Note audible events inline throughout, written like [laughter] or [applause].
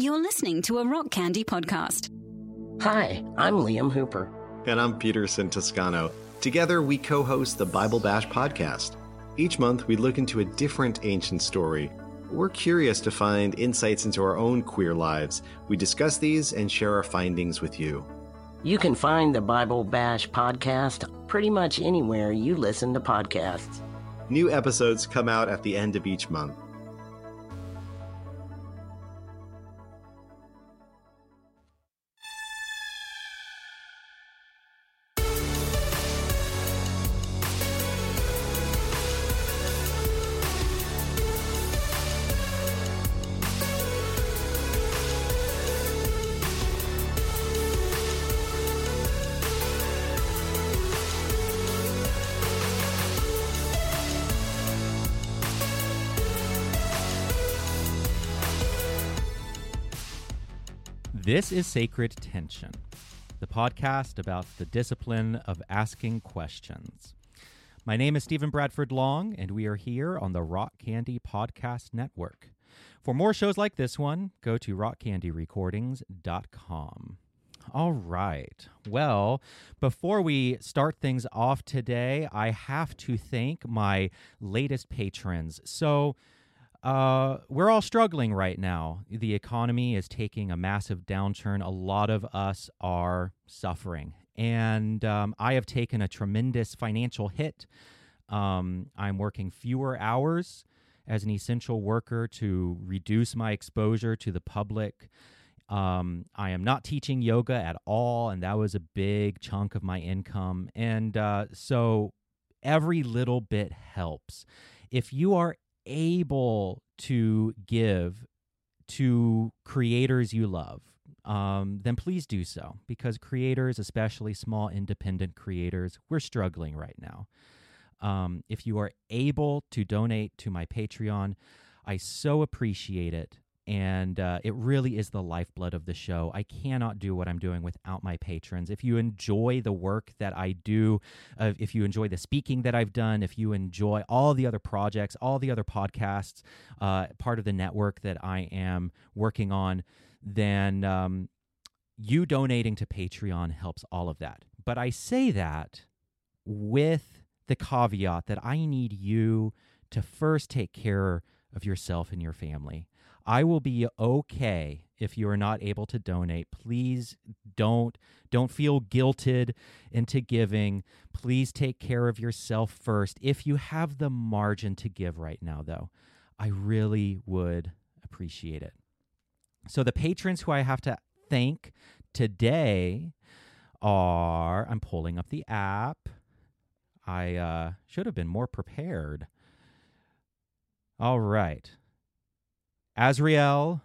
You're listening to a Rock Candy podcast. Hi, I'm Liam Hooper. And I'm Peterson Toscano. Together, we co host the Bible Bash podcast. Each month, we look into a different ancient story. We're curious to find insights into our own queer lives. We discuss these and share our findings with you. You can find the Bible Bash podcast pretty much anywhere you listen to podcasts. New episodes come out at the end of each month. This is Sacred Tension, the podcast about the discipline of asking questions. My name is Stephen Bradford Long, and we are here on the Rock Candy Podcast Network. For more shows like this one, go to rockcandyrecordings.com. All right. Well, before we start things off today, I have to thank my latest patrons. So, uh, we're all struggling right now. The economy is taking a massive downturn. A lot of us are suffering. And um, I have taken a tremendous financial hit. Um, I'm working fewer hours as an essential worker to reduce my exposure to the public. Um, I am not teaching yoga at all, and that was a big chunk of my income. And uh, so every little bit helps. If you are able to give to creators you love, um, then please do so because creators, especially small independent creators, we're struggling right now. Um, if you are able to donate to my Patreon, I so appreciate it and uh, it really is the lifeblood of the show. I cannot do what I'm doing without my patrons. If you enjoy the work that I do, uh, if you enjoy the speaking that I've done, if you enjoy all the other projects, all the other podcasts, uh, part of the network that I am working on, then um, you donating to Patreon helps all of that. But I say that with the caveat that I need you to first take care of yourself and your family. I will be okay if you are not able to donate. Please don't don't feel guilted into giving. Please take care of yourself first. If you have the margin to give right now though, I really would appreciate it. So the patrons who I have to thank today are I'm pulling up the app. I uh, should have been more prepared. All right. Azriel,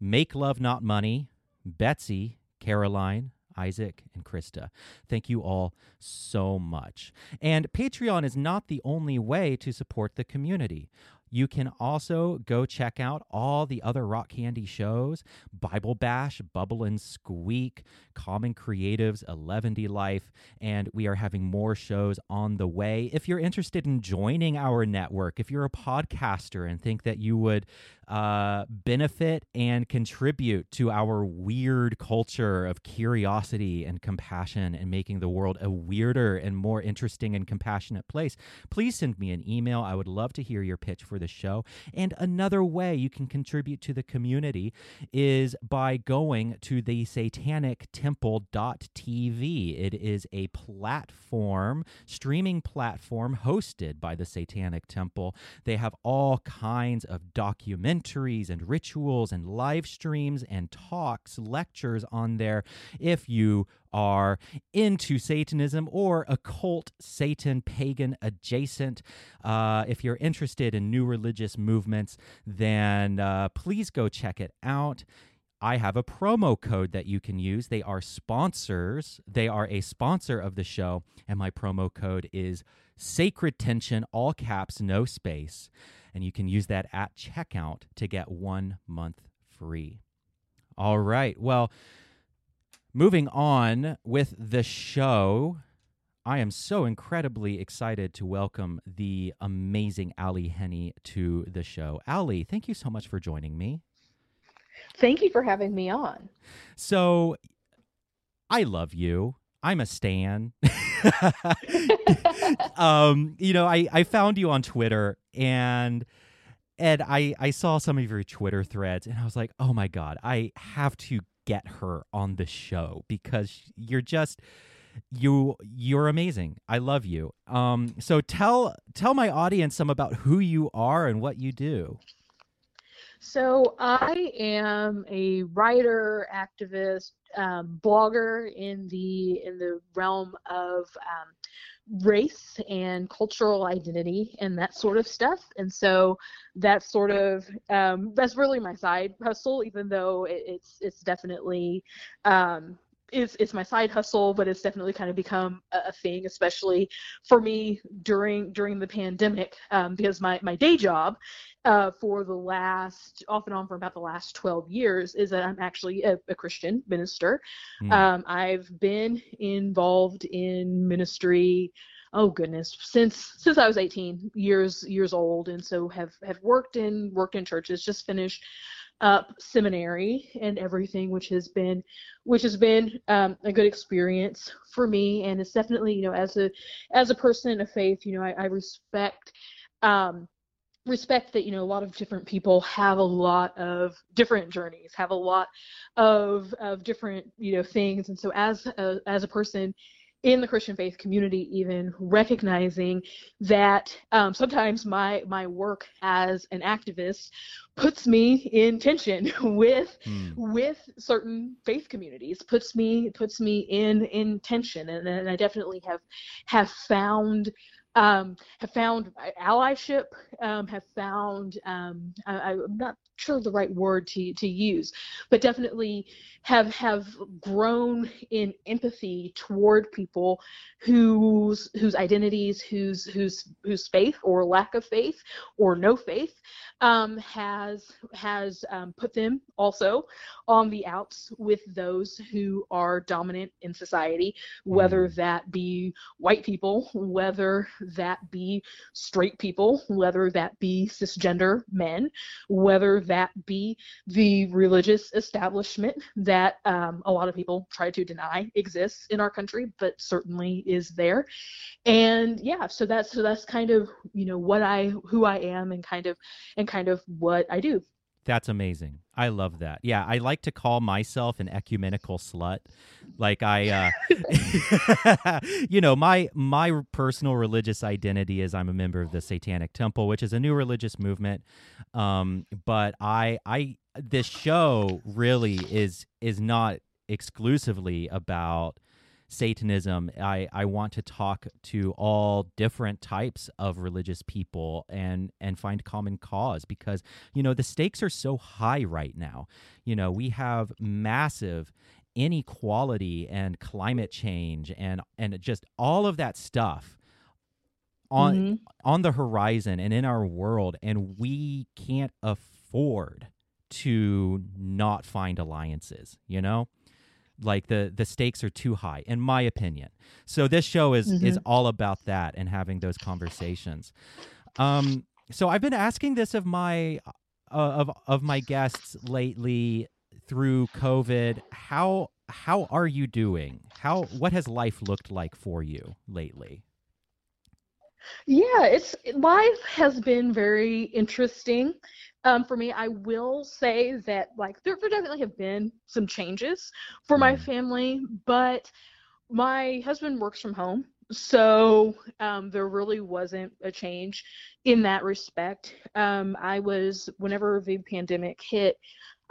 Make Love Not Money, Betsy, Caroline, Isaac, and Krista. Thank you all so much. And Patreon is not the only way to support the community. You can also go check out all the other Rock Candy shows Bible Bash, Bubble and Squeak, Common Creatives, 11D Life, and we are having more shows on the way. If you're interested in joining our network, if you're a podcaster and think that you would uh, benefit and contribute to our weird culture of curiosity and compassion and making the world a weirder and more interesting and compassionate place, please send me an email. I would love to hear your pitch for the show. And another way you can contribute to the community is by going to the satanictemple.tv. It is a platform, streaming platform hosted by the Satanic Temple. They have all kinds of documentaries and rituals and live streams and talks, lectures on there. If you are into Satanism or occult, Satan, pagan adjacent. Uh, if you're interested in new religious movements, then uh, please go check it out. I have a promo code that you can use. They are sponsors. They are a sponsor of the show, and my promo code is Sacred Tension, all caps, no space. And you can use that at checkout to get one month free. All right. Well, moving on with the show, I am so incredibly excited to welcome the amazing Ally Henny to the show. Ally, thank you so much for joining me. Thank you for having me on. So, I love you. I'm a stan. [laughs] um, you know, I I found you on Twitter and and I I saw some of your Twitter threads and I was like, "Oh my god, I have to get her on the show because you're just you you're amazing. I love you. Um so tell tell my audience some about who you are and what you do. So I am a writer, activist, um, blogger in the in the realm of um, race and cultural identity and that sort of stuff. And so that's sort of um, that's really my side hustle, even though it, it's it's definitely um, it's it's my side hustle, but it's definitely kind of become a, a thing, especially for me during during the pandemic, um, because my my day job uh, for the last off and on for about the last 12 years is that I'm actually a, a Christian minister. Mm. Um, I've been involved in ministry oh goodness since since i was 18 years years old and so have have worked in worked in churches just finished up seminary and everything, which has been which has been um, a good experience for me. And it's definitely, you know, as a as a person of faith, you know, I, I respect um, respect that you know a lot of different people have a lot of different journeys have a lot of of different you know things and so as a, as a person in the Christian faith community, even recognizing that um, sometimes my my work as an activist puts me in tension [laughs] with mm. with certain faith communities, puts me puts me in in tension, and, and I definitely have have found um, have found allyship, um, have found, um, I, am not sure the right word to, to use, but definitely have have grown in empathy toward people whose whose identities, whose whose whose faith or lack of faith or no faith um, has has um, put them also on the outs with those who are dominant in society, whether mm. that be white people, whether that be straight people, whether that be cisgender men, whether that be the religious establishment that um, a lot of people try to deny exists in our country, but certainly is there. And yeah, so that's so that's kind of you know what I who I am and kind of and kind of what I do. That's amazing. I love that. Yeah, I like to call myself an ecumenical slut. Like I uh [laughs] you know, my my personal religious identity is I'm a member of the Satanic Temple, which is a new religious movement. Um but I I this show really is is not exclusively about Satanism, I, I want to talk to all different types of religious people and and find common cause because you know the stakes are so high right now. You know we have massive inequality and climate change and and just all of that stuff on mm-hmm. on the horizon and in our world and we can't afford to not find alliances you know like the the stakes are too high in my opinion. So this show is mm-hmm. is all about that and having those conversations. Um so i've been asking this of my uh, of of my guests lately through covid. How how are you doing? How what has life looked like for you lately? Yeah it's life has been very interesting um, for me, I will say that like there, there definitely have been some changes for my mm. family, but my husband works from home, so um, there really wasn't a change in that respect. Um, I was whenever the pandemic hit,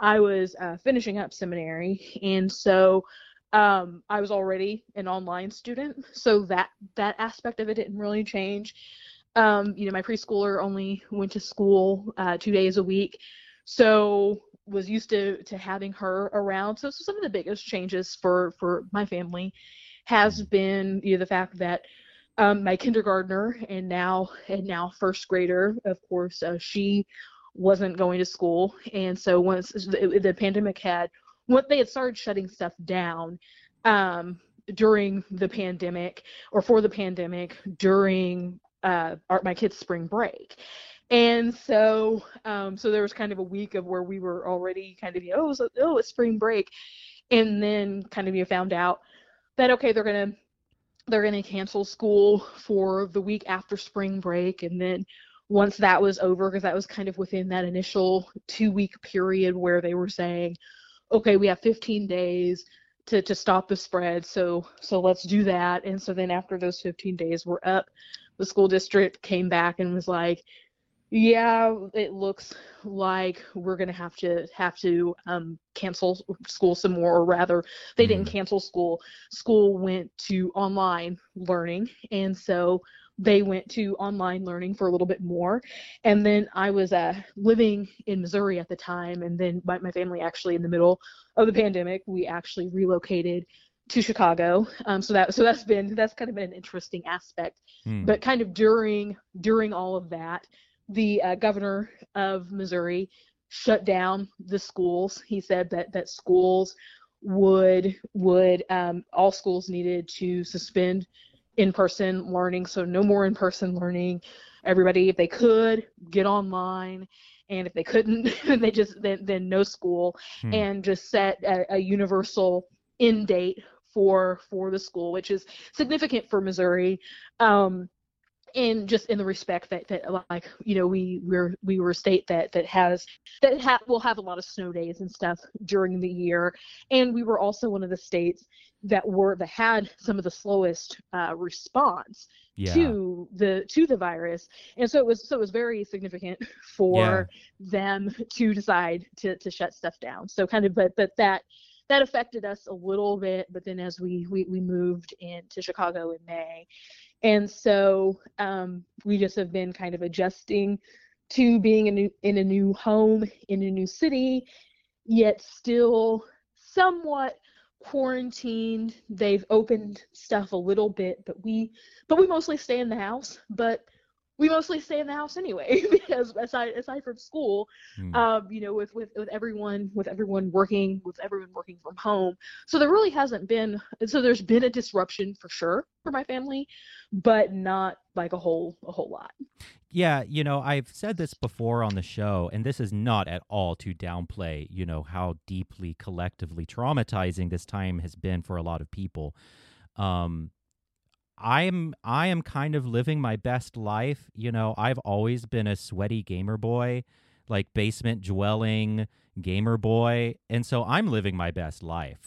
I was uh, finishing up seminary, and so um, I was already an online student, so that that aspect of it didn't really change. Um, you know, my preschooler only went to school uh, two days a week, so was used to to having her around. So, so some of the biggest changes for for my family has been you know the fact that um, my kindergartner and now and now first grader, of course, uh, she wasn't going to school, and so once the, the pandemic had, once they had started shutting stuff down. Um, during the pandemic or for the pandemic during uh, our, my kids' spring break. And so, um, so there was kind of a week of where we were already kind of, you know, oh, oh, it's spring break, and then kind of you found out that okay, they're gonna they're gonna cancel school for the week after spring break, and then once that was over, because that was kind of within that initial two week period where they were saying, okay, we have 15 days to, to stop the spread, so so let's do that. And so then after those 15 days were up, the school district came back and was like, yeah, it looks like we're gonna have to have to um, cancel school some more, or rather, they mm-hmm. didn't cancel school. School went to online learning, and so they went to online learning for a little bit more. And then I was uh, living in Missouri at the time, and then my, my family actually in the middle of the pandemic, we actually relocated to Chicago. Um, so that so that's been that's kind of been an interesting aspect. Mm. But kind of during during all of that the uh, governor of Missouri shut down the schools. He said that that schools would would um, all schools needed to suspend in-person learning, so no more in-person learning. Everybody, if they could, get online, and if they couldn't, [laughs] they just then then no school, hmm. and just set a, a universal end date for for the school, which is significant for Missouri. Um, in just in the respect that that like you know we we're we were a state that that has that ha- will have a lot of snow days and stuff during the year and we were also one of the states that were that had some of the slowest uh, response yeah. to the to the virus and so it was so it was very significant [laughs] for yeah. them to decide to to shut stuff down so kind of but but that that affected us a little bit but then as we we, we moved into chicago in may and so um, we just have been kind of adjusting to being a new, in a new home in a new city, yet still somewhat quarantined. They've opened stuff a little bit, but we but we mostly stay in the house. But we mostly stay in the house anyway [laughs] because aside aside from school mm. um, you know with, with with everyone with everyone working with everyone working from home. So there really hasn't been so there's been a disruption for sure for my family but not like a whole a whole lot. Yeah you know i've said this before on the show and this is not at all to downplay you know how deeply collectively traumatizing this time has been for a lot of people. Um I'm I am kind of living my best life. You know, I've always been a sweaty gamer boy, like basement dwelling gamer boy, and so I'm living my best life.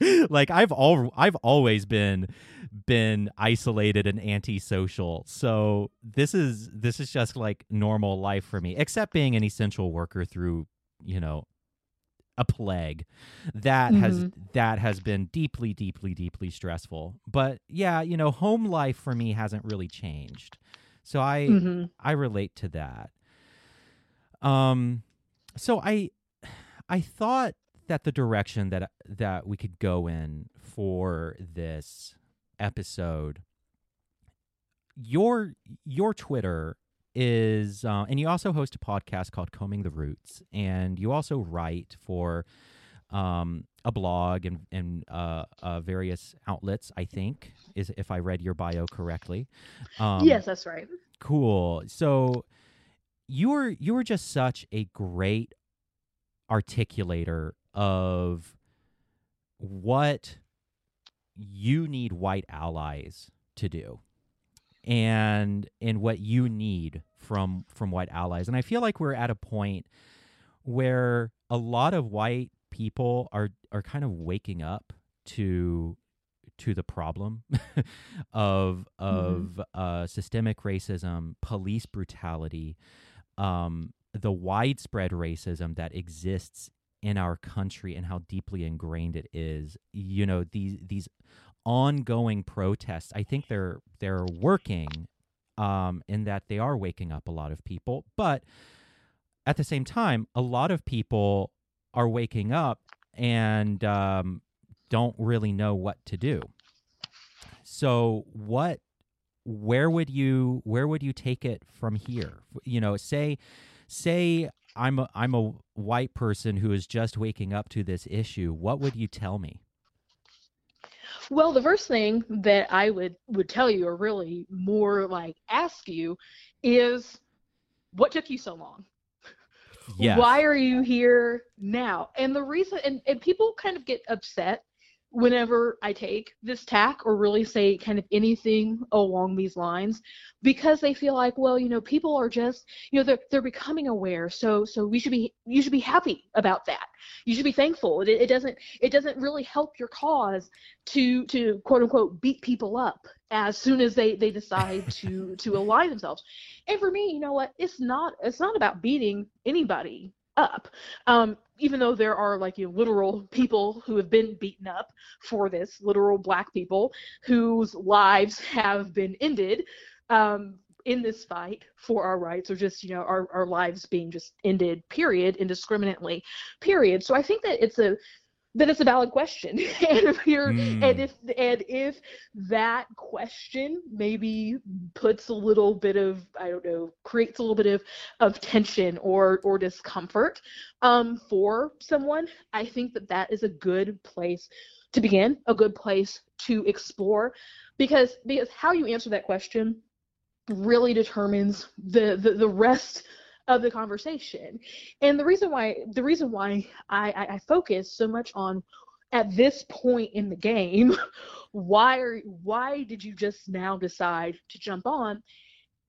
[laughs] like I've all I've always been been isolated and antisocial. So this is this is just like normal life for me, except being an essential worker through, you know, a plague that mm-hmm. has that has been deeply deeply deeply stressful but yeah you know home life for me hasn't really changed so i mm-hmm. i relate to that um so i i thought that the direction that that we could go in for this episode your your twitter is, uh, and you also host a podcast called Combing the Roots, and you also write for um, a blog and, and uh, uh, various outlets. I think is if I read your bio correctly. Um, yes, that's right. Cool. So you were you were just such a great articulator of what you need white allies to do and and what you need from from white allies. And I feel like we're at a point where a lot of white people are are kind of waking up to to the problem of [laughs] of mm-hmm. uh, systemic racism, police brutality, um, the widespread racism that exists in our country and how deeply ingrained it is. You know these these ongoing protests, I think they're they're working um, in that they are waking up a lot of people, but at the same time, a lot of people are waking up and um, don't really know what to do. So, what, where would you, where would you take it from here? You know, say, say I'm a, I'm a white person who is just waking up to this issue. What would you tell me? Well, the first thing that I would would tell you, or really more like ask you, is what took you so long? Yes. Why are you here now? And the reason, and, and people kind of get upset whenever I take this tack or really say kind of anything along these lines because they feel like well you know people are just you know they're they're becoming aware. So so we should be you should be happy about that. You should be thankful. It, it doesn't it doesn't really help your cause to to quote unquote beat people up as soon as they they decide to [laughs] to align themselves. And for me you know what? It's not it's not about beating anybody up. Um, even though there are like you know, literal people who have been beaten up for this, literal black people whose lives have been ended um, in this fight for our rights, or just you know our, our lives being just ended, period, indiscriminately, period. So I think that it's a then it's a valid question [laughs] and if you're mm. and if and if that question maybe puts a little bit of i don't know creates a little bit of of tension or or discomfort um for someone i think that that is a good place to begin a good place to explore because because how you answer that question really determines the the, the rest of the conversation. And the reason why the reason why I, I, I focus so much on at this point in the game, [laughs] why are why did you just now decide to jump on?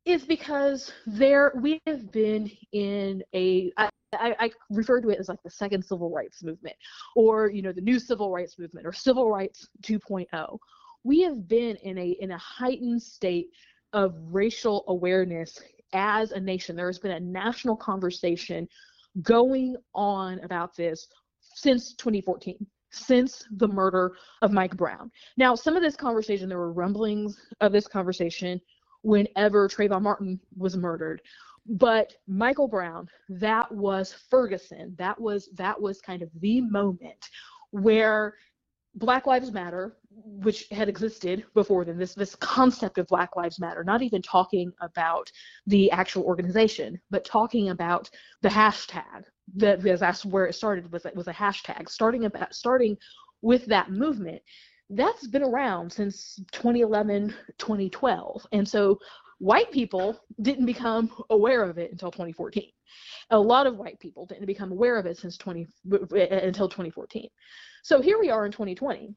Is because there we have been in a I, I, I refer to it as like the second civil rights movement, or you know the new civil rights movement, or civil rights 2.0. We have been in a in a heightened state of racial awareness as a nation. There has been a national conversation going on about this since 2014 since the murder of Mike Brown. Now, some of this conversation, there were rumblings of this conversation whenever Trayvon Martin was murdered. But Michael Brown, that was Ferguson. That was that was kind of the moment where Black Lives Matter, which had existed before then, this this concept of Black Lives Matter, not even talking about the actual organization, but talking about the hashtag. That because that's where it started was was a hashtag. Starting about starting with that movement, that's been around since 2011, 2012, and so white people didn't become aware of it until 2014. A lot of white people didn't become aware of it since 20 until 2014. So here we are in 2020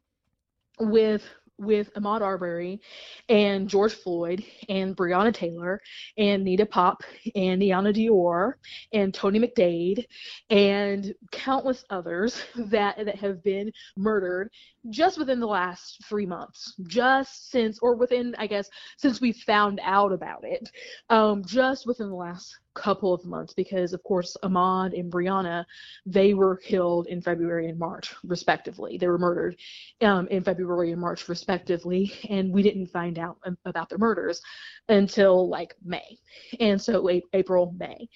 with with Ahmaud Arbery and George Floyd and Breonna Taylor and Nina Pop and Iyanna Dior and Tony McDade and countless others [laughs] that that have been murdered just within the last three months, just since or within I guess since we found out about it, um, just within the last couple of months because of course Ahmaud and Breonna, they were killed in February and March respectively. They were murdered um, in February and March respectively and we didn't find out about their murders until like May. And so April May.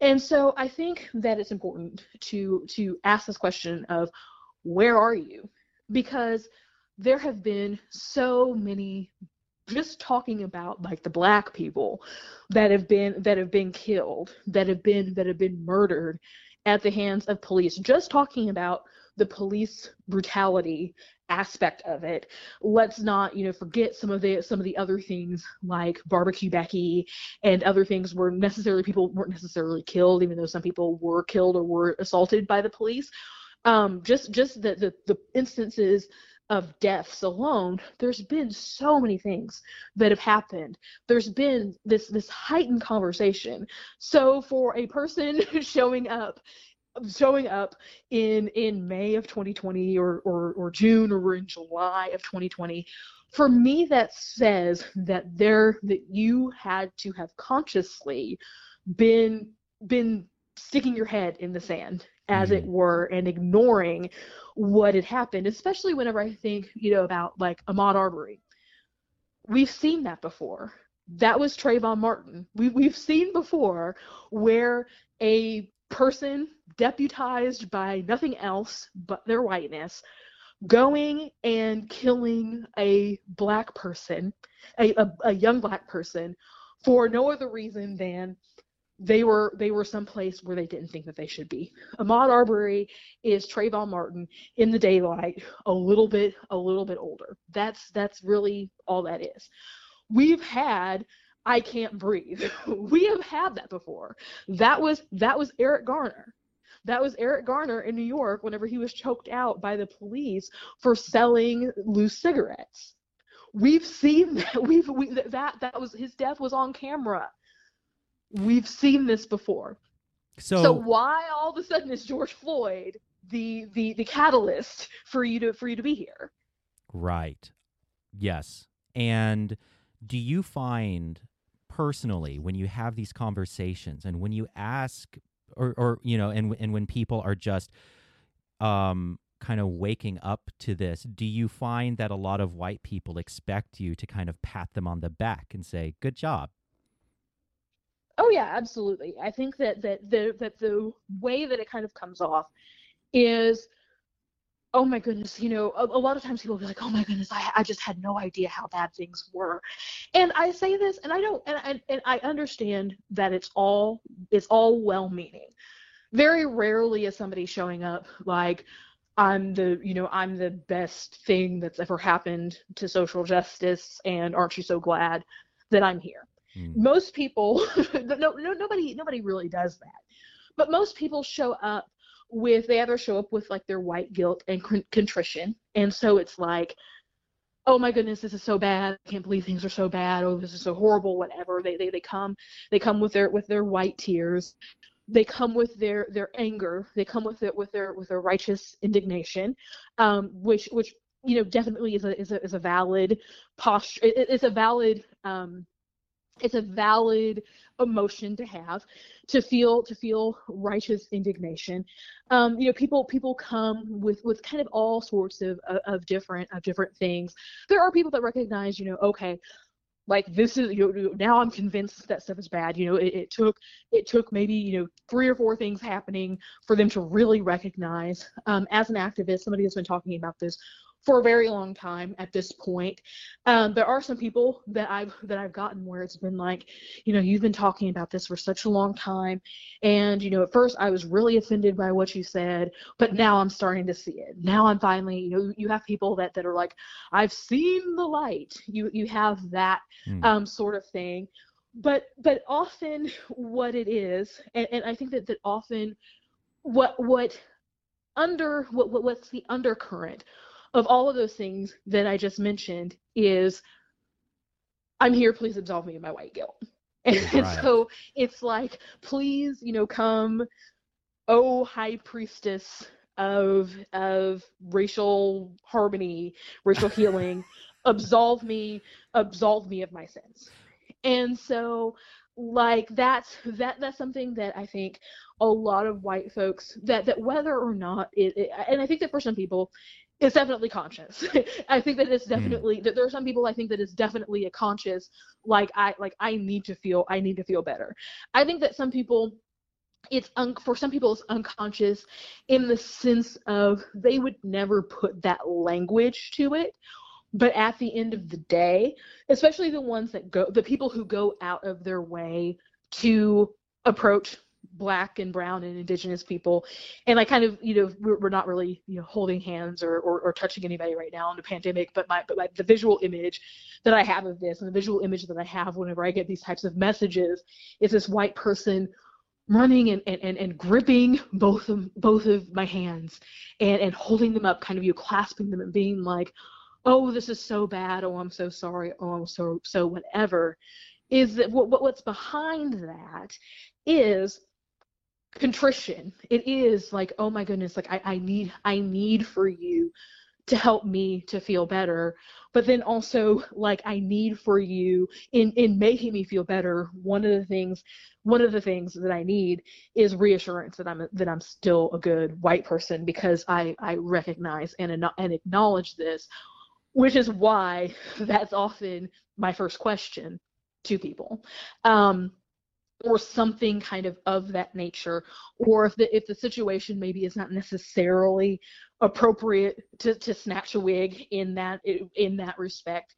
And so I think that it's important to to ask this question of where are you? Because there have been so many just talking about like the black people that have been that have been killed that have been that have been murdered at the hands of police. Just talking about the police brutality aspect of it. Let's not you know forget some of the some of the other things like barbecue becky and other things where necessarily people weren't necessarily killed even though some people were killed or were assaulted by the police. Um just just the the, the instances of deaths alone, there's been so many things that have happened. There's been this this heightened conversation. So for a person [laughs] showing up showing up in in May of 2020 or, or or June or in July of 2020 for me that says that there that you had to have consciously been been sticking your head in the sand as it mm-hmm. were and ignoring what had happened, especially whenever I think, you know, about like Ahmaud Arbery. We've seen that before. That was Trayvon Martin. We, we've seen before where a person deputized by nothing else but their whiteness going and killing a black person, a, a, a young black person, for no other reason than they were they were someplace where they didn't think that they should be. Ahmaud Arbery is Trayvon Martin in the daylight, a little bit a little bit older. That's that's really all that is. We've had I can't breathe. [laughs] we have had that before. That was that was Eric Garner. That was Eric Garner in New York whenever he was choked out by the police for selling loose cigarettes. We've seen [laughs] that. We've we, that that was his death was on camera. We've seen this before. So, So why all of a sudden is George Floyd the the the catalyst for you to for you to be here? right. Yes. And do you find personally when you have these conversations and when you ask or or you know and and when people are just um kind of waking up to this, do you find that a lot of white people expect you to kind of pat them on the back and say, "Good job"? Oh yeah, absolutely. I think that that the that the way that it kind of comes off is oh my goodness, you know, a, a lot of times people will be like, oh my goodness, I, I just had no idea how bad things were. And I say this and I don't and, and, and I understand that it's all it's all well meaning. Very rarely is somebody showing up like I'm the you know, I'm the best thing that's ever happened to social justice and aren't you so glad that I'm here? Mm. most people [laughs] no, no nobody nobody really does that. But most people show up with they either show up with like their white guilt and con- contrition. And so it's like oh my goodness this is so bad. I can't believe things are so bad. Oh this is so horrible whatever. They they, they come they come with their with their white tears. They come with their their anger. They come with it with their with their righteous indignation um which which you know definitely is a is a, is a valid posture it, it's a valid um it's a valid emotion to have to feel to feel righteous indignation. Um, you know people people come with with kind of all sorts of of, of different of different things. There are people that recognize you know okay like this is you know now i'm convinced that stuff is bad. You know it, it took it took maybe you know three or four things happening for them to really recognize um, as an activist somebody has been talking about this for a very long time at this point. Um, there are some people that I've that I've gotten where it's been like, you know, you've been talking about this for such a long time, and you know, at first I was really offended by what you said, but now I'm starting to see it. Now I'm finally, you know, you have people that that are like, I've seen the light. You you have that Mm. um, sort of thing. But but often what it is, and, and I think that that often what what under what, what what's the undercurrent of all of those things that I just mentioned is I'm here, please absolve me of my white guilt. [laughs] And, and so it's like, please, you know, come, oh high priestess of of racial harmony, racial healing, [laughs] absolve me, absolve me of my sins. And so like that's that that's something that I think a lot of white folks that that whether or not it, it and I think that for some people it's definitely conscious. [laughs] I think that it's hmm. definitely that there are some people I think that it's definitely a conscious like I like I need to feel I need to feel better. I think that some people it's un- for some people it's unconscious in the sense of they would never put that language to it but at the end of the day especially the ones that go the people who go out of their way to approach black and brown and indigenous people and i kind of you know we're, we're not really you know holding hands or, or, or touching anybody right now in the pandemic but my but my, the visual image that i have of this and the visual image that i have whenever i get these types of messages is this white person running and, and, and, and gripping both of both of my hands and, and holding them up, kind of you clasping them and being like, oh, this is so bad. Oh, I'm so sorry. Oh, I'm so so whatever. Is that what, what what's behind that is contrition. It is like, oh my goodness, like I, I need I need for you to help me to feel better but then also like i need for you in in making me feel better one of the things one of the things that i need is reassurance that i'm that i'm still a good white person because i i recognize and and acknowledge this which is why [laughs] that's often my first question to people um or something kind of of that nature or if the if the situation maybe is not necessarily appropriate to, to snatch a wig in that in that respect.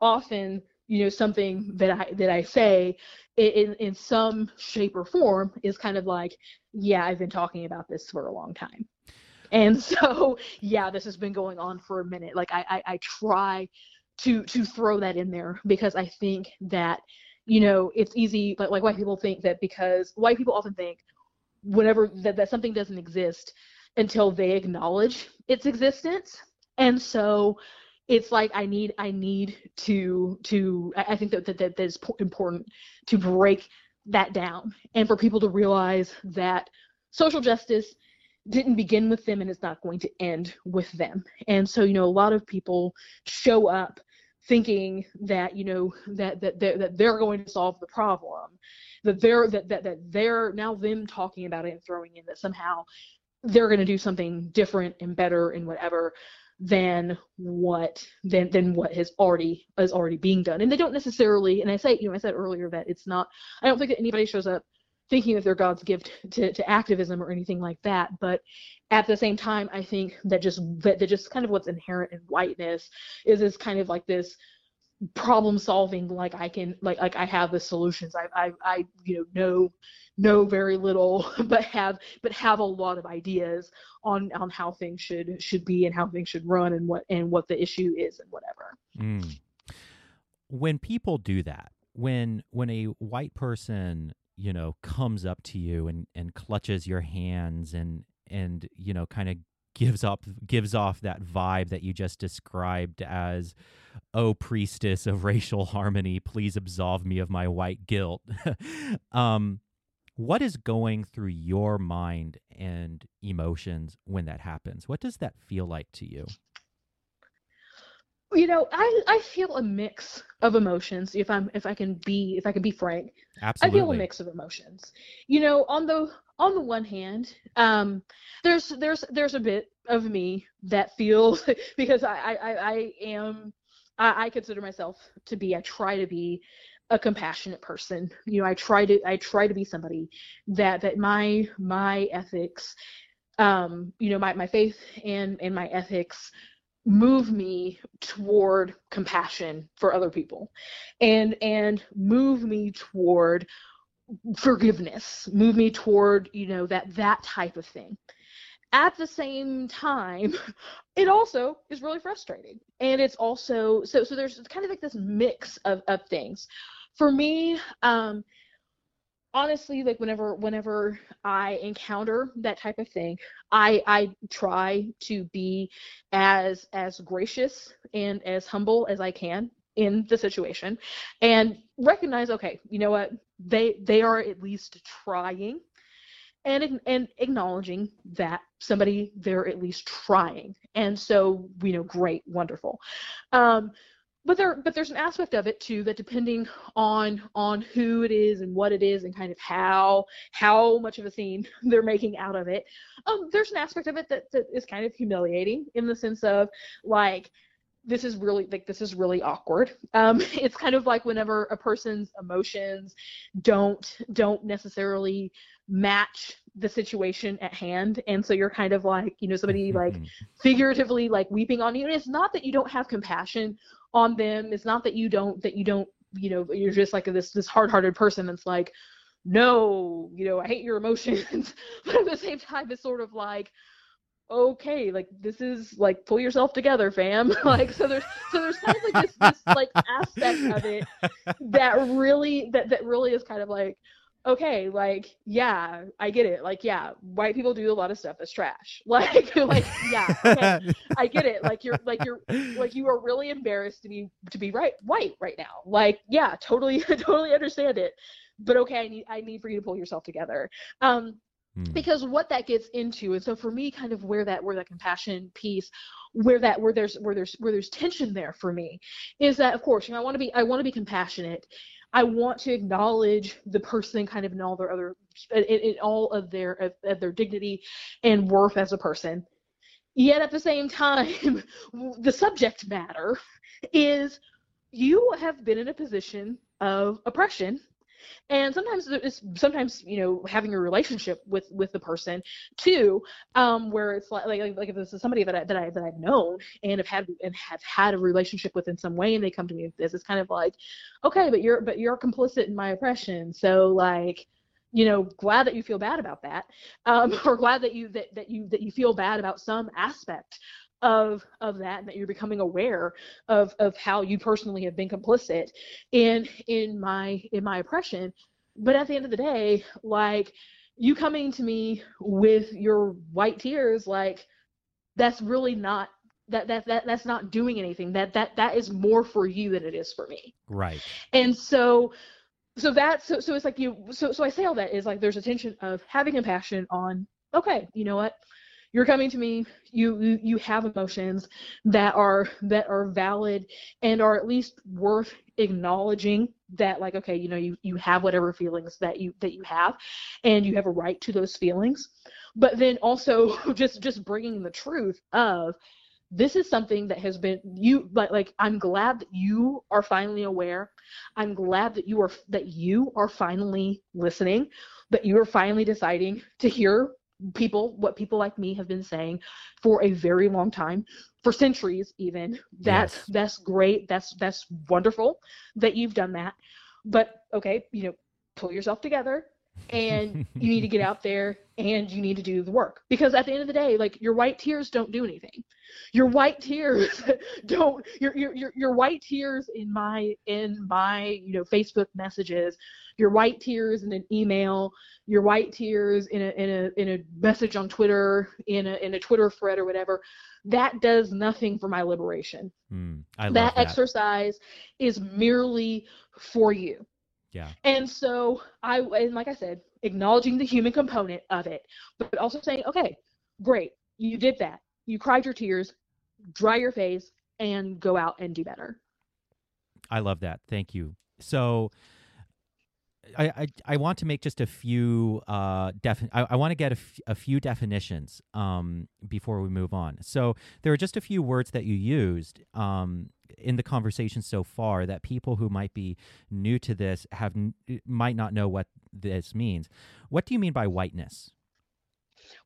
Often you know something that i that i say in in some shape or form is kind of like yeah i've been talking about this for a long time. And [laughs] so yeah this has been going on for a minute. Like i i, I try to to throw that in there because i think that you know it's easy like, like white people think that because white people often think whenever that, that something doesn't exist until they acknowledge its existence. And so it's like i need i need to to i think that that, that is important to break that down and for people to realize that social justice didn't begin with them and it's not going to end with them. And so you know a lot of people show up thinking that you know that that they're, that they're going to solve the problem that they're that, that that they're now them talking about it and throwing in that somehow they're going to do something different and better and whatever than what than than what has already is already being done. And they don't necessarily and i say you know i said earlier that it's not i don't think that anybody shows up thinking that they're god's gift [laughs] to, to activism or anything like that but at the same time i think that just that, that just kind of what's inherent in whiteness is this kind of like this problem solving like i can like like i have the solutions i i, I you know know know very little [laughs] but have but have a lot of ideas on on how things should should be and how things should run and what and what the issue is and whatever mm. when people do that when when a white person you know comes up to you and and clutches your hands and and you know kind of gives up gives off that vibe that you just described as oh priestess of racial harmony please absolve me of my white guilt. [laughs] Um what is going through your mind and emotions when that happens? What does that feel like to you you know i i feel a mix of emotions if i'm if i can be if i can be frank. Absolutely i feel a mix of emotions. You know on the on the one hand um there's there's there's a bit of me that feels [laughs] because i i i am I, I consider myself to be i try to be a compassionate person. You know i try to i try to be somebody that that my my ethics um you know my, my faith and and my ethics move me toward compassion for other people and and move me toward forgiveness move me toward you know that that type of thing. At the same time [laughs] it also is really frustrating. And it's also so so there's kind of like this mix of of things. For me um honestly like whenever whenever i encounter that type of thing i i try to be as as gracious and as humble as i can in the situation and recognize okay you know what? They they are at least trying and and acknowledging that somebody they're at least trying. And so you know great wonderful. Um but there but there's an aspect of it too that depending on on who it is and what it is and kind of how how much of a scene [laughs] they're making out of it um there's an aspect of it that, that is kind of humiliating in the sense of like this is really like this is really awkward. Um [laughs] it's kind of like whenever a person's emotions don't don't necessarily match the situation at hand. And so you're kind of like you know somebody [laughs] like figuratively like weeping on you. And it's not that you don't have compassion on them. It's not that you don't that you don't you know you're just like this this hard-hearted person that's like no you know i hate your emotions. [laughs] But at the same time it's sort of like okay like this is like pull yourself together fam. [laughs] Like so there's so there's kind of like this, this like aspect of it that really that that really is kind of like okay, like, yeah, I get it. Like, yeah, white people do a lot of stuff that's trash. [laughs] Like, like, yeah, okay, [laughs] I get it. Like, you're, like, you're, like, you are really embarrassed to be, to be right, white right now. Like, yeah, totally, [laughs] totally understand it. But okay, I need, I need for you to pull yourself together. Um, hmm. because what that gets into, and so for me, kind of where that, where that compassion piece, where that, where there's, where there's, where there's tension there for me, is that of course, you know, I want to be, I want to be compassionate I want to acknowledge the person kind of in all their other in, in all of their of, of their dignity and worth as a person. Yet at the same time, [laughs] the subject matter is you have been in a position of oppression and sometimes it's sometimes you know having a relationship with with the person too um where it's like like, like if this is somebody that I, that I that I've known and have had and have had a relationship with in some way and they come to me with this it's kind of like okay but you're but you're complicit in my oppression. So like you know glad that you feel bad about that um, [laughs] or glad that you that, that you that you feel bad about some aspect of of that and that you're becoming aware of of how you personally have been complicit in in my in my oppression. But at the end of the day like you coming to me with your white tears like that's really not that that, that that's not doing anything. That that that is more for you than it is for me. Right. And so so that's so so it's like you so so i say all that is like there's a tension of having compassion on okay you know what you're coming to me. You, you have emotions that are that are valid and are at least worth acknowledging that like okay you know you you have whatever feelings that you that you have and you have a right to those feelings. But then also [laughs] just just bringing the truth of this is something that has been you like like i'm glad that you are finally aware. I'm glad that you are that you are finally listening that you are finally deciding to hear people what people like me have been saying for a very long time for centuries even that's yes. that's great that's that's wonderful that you've done that but okay you know pull yourself together and [laughs] you need to get out there and you need to do the work. Because at the end of the day like your white tears don't do anything. Your white tears [laughs] don't your, your your your white tears in my in my you know facebook messages your white tears in an email your white tears in a in a in a message on twitter in a in a twitter thread or whatever that does nothing for my liberation. Mm, that, that. exercise is merely for you yeah. And so I and like I said, acknowledging the human component of it, but also saying, okay, great, you did that. You cried your tears, dry your face, and go out and do better. I love that. Thank you. So I, I, I want to make just a few uh defi- I, I want to get a, f- a few definitions um before we move on. So there are just a few words that you used um in the conversation so far that people who might be new to this have might not know what this means. What do you mean by whiteness?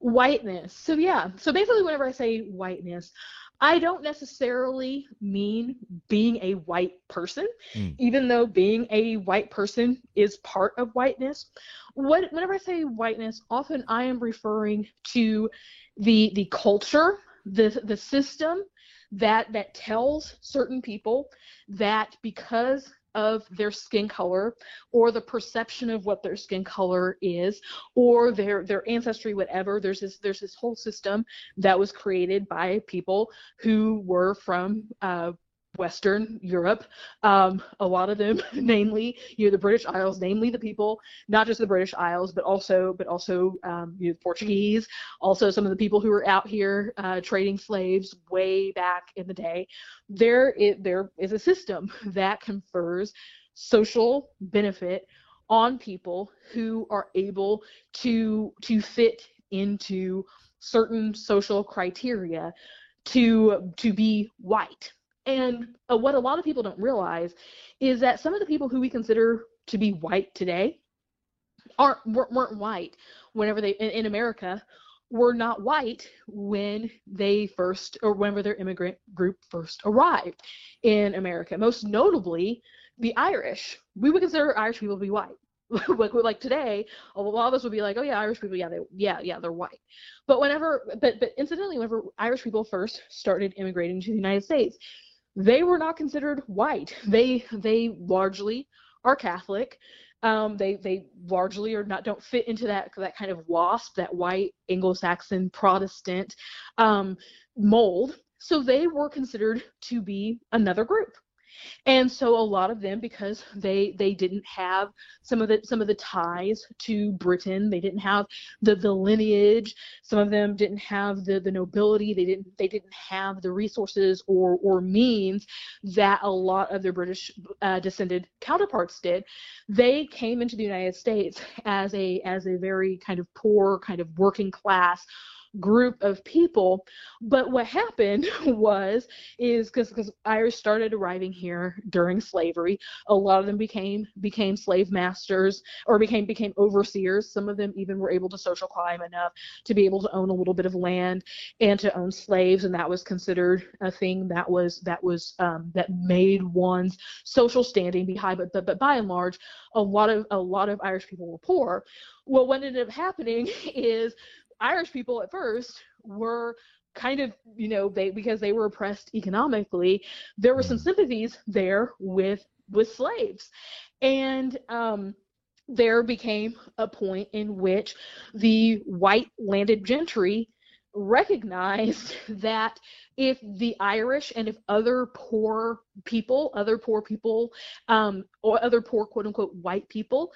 Whiteness. So yeah. So basically, whenever I say whiteness, I don't necessarily mean being a white person, mm. even though being a white person is part of whiteness. What, whenever I say whiteness, often I am referring to the the culture, the the system that that tells certain people that because of their skin color or the perception of what their skin color is or their their ancestry whatever. There's this there's this whole system that was created by people who were from uh, Western Europe. Um, a lot of them, [laughs] namely, you know, the British Isles, namely the people, not just the British Isles, but also, but also, um, you know, Portuguese. Also, some of the people who were out here uh, trading slaves way back in the day. There, it, there is a system that confers social benefit on people who are able to to fit into certain social criteria to to be white and uh, what a lot of people don't realize is that some of the people who we consider to be white today aren't weren't, white whenever they in, in America were not white when they first or whenever their immigrant group first arrived in America. Most notably, the Irish. We would consider Irish people to be white. [laughs] like, like today, a lot of us would be like, oh yeah, Irish people, yeah, they, yeah, yeah, they're white. But whenever, but but incidentally, whenever Irish people first started immigrating to the United States, they were not considered white. They they largely are Catholic. Um, they they largely are not don't fit into that that kind of WASP, that white Anglo-Saxon Protestant um, mold. So they were considered to be another group and so a lot of them because they they didn't have some of the some of the ties to britain they didn't have the the lineage some of them didn't have the the nobility they didn't they didn't have the resources or or means that a lot of their british uh, descended counterparts did. They came into the united states as a as a very kind of poor kind of working class group of people. But what happened [laughs] was is because Irish started arriving here during slavery, a lot of them became became slave masters or became became overseers. Some of them even were able to social climb enough to be able to own a little bit of land and to own slaves, and that was considered a thing that was that was um, that made one's social standing be high. But, but but by and large, a lot of a lot of Irish people were poor. Well, what ended up happening [laughs] is Irish people at first were kind of you know they because they were oppressed economically there were some Mm. sympathies there with with slaves and um there became a point in which the white landed gentry recognized [laughs] that if the Irish and if other poor people, other poor people, um, or other poor quote unquote white people,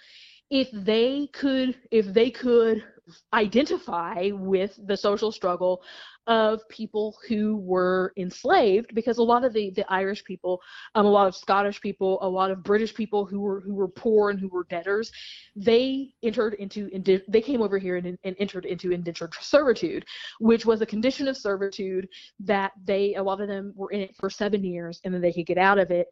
if they could, if they could identify with the social struggle of people who were enslaved because a lot of the, the Irish people, um, a lot of Scottish people, a lot of British people who were who were poor and who were debtors, they entered into they came over here and, and entered into indentured servitude, which was a condition of servitude that they a lot of them were in it for seven years and then they could get out of it.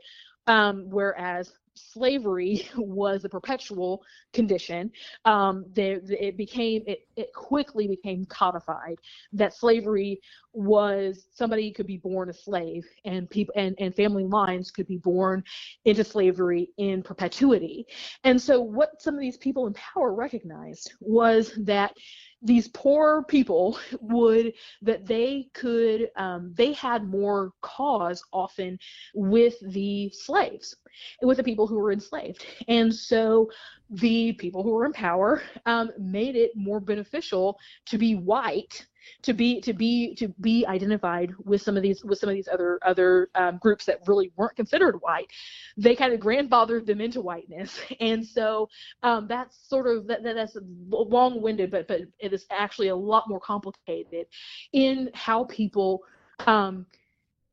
Um, whereas slavery [laughs] was a perpetual condition. Um, it became it, it quickly became codified that slavery was somebody could be born a slave and people and, and family lines could be born into slavery in perpetuity. And so what some of these people in power recognized was that these poor people [laughs] would that they could um, they had more cause often with the slaves with the people who were enslaved. And so the people who were in power um, made it more beneficial to be white to be to be to be identified with some of these with some of these other other um, groups that really weren't considered white. They kind of grandfathered them into whiteness. And so um, that's sort of that, that that's long-winded but but it is actually a lot more complicated in how people um,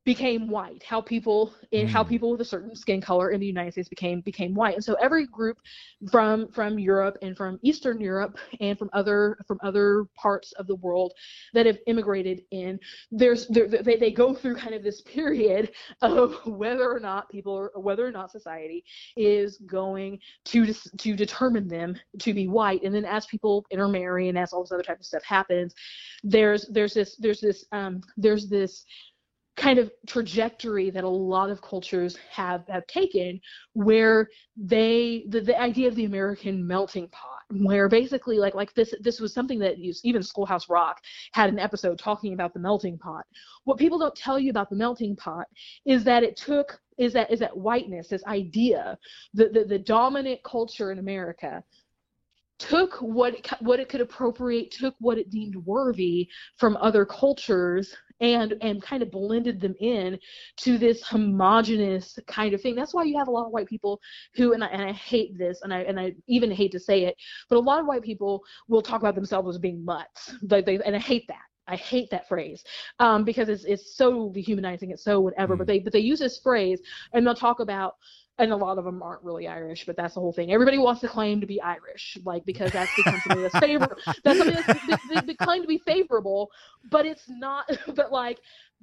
became white how people in how Mm. people with a certain skin color in the united states became became white and so every group from from europe and from eastern europe and from other from other parts of the world that have immigrated in there's they, they go through kind of this period [laughs] of whether or not people or whether or not society is going to to determine them to be white and then as people intermarry and as all this other type of stuff happens there's there's this there's this um there's this kind of trajectory that a lot of cultures have have taken where they the, the idea of the american melting pot where basically like like this this was something that you, even schoolhouse rock had an episode talking about the melting pot. What people don't tell you about the melting pot is that it took is that is that whiteness this idea the the, the dominant culture in america took what it, what it could appropriate took what it deemed worthy from other cultures and and kind of blended them in to this homogenous kind of thing that's why you have a lot of white people who and I, and I hate this and I and I even hate to say it but a lot of white people will talk about themselves as being mutts like they, and I hate that I hate that phrase um, because it's it's so dehumanizing. It's so whatever. But Mm. they but they use this phrase and they'll talk about and a lot of them aren't really Irish, but that's the whole thing. Everybody wants to claim to be Irish, like because that's become something that's favorable. That's something that's they, they, they claim to be favorable, but it's not. [laughs] But like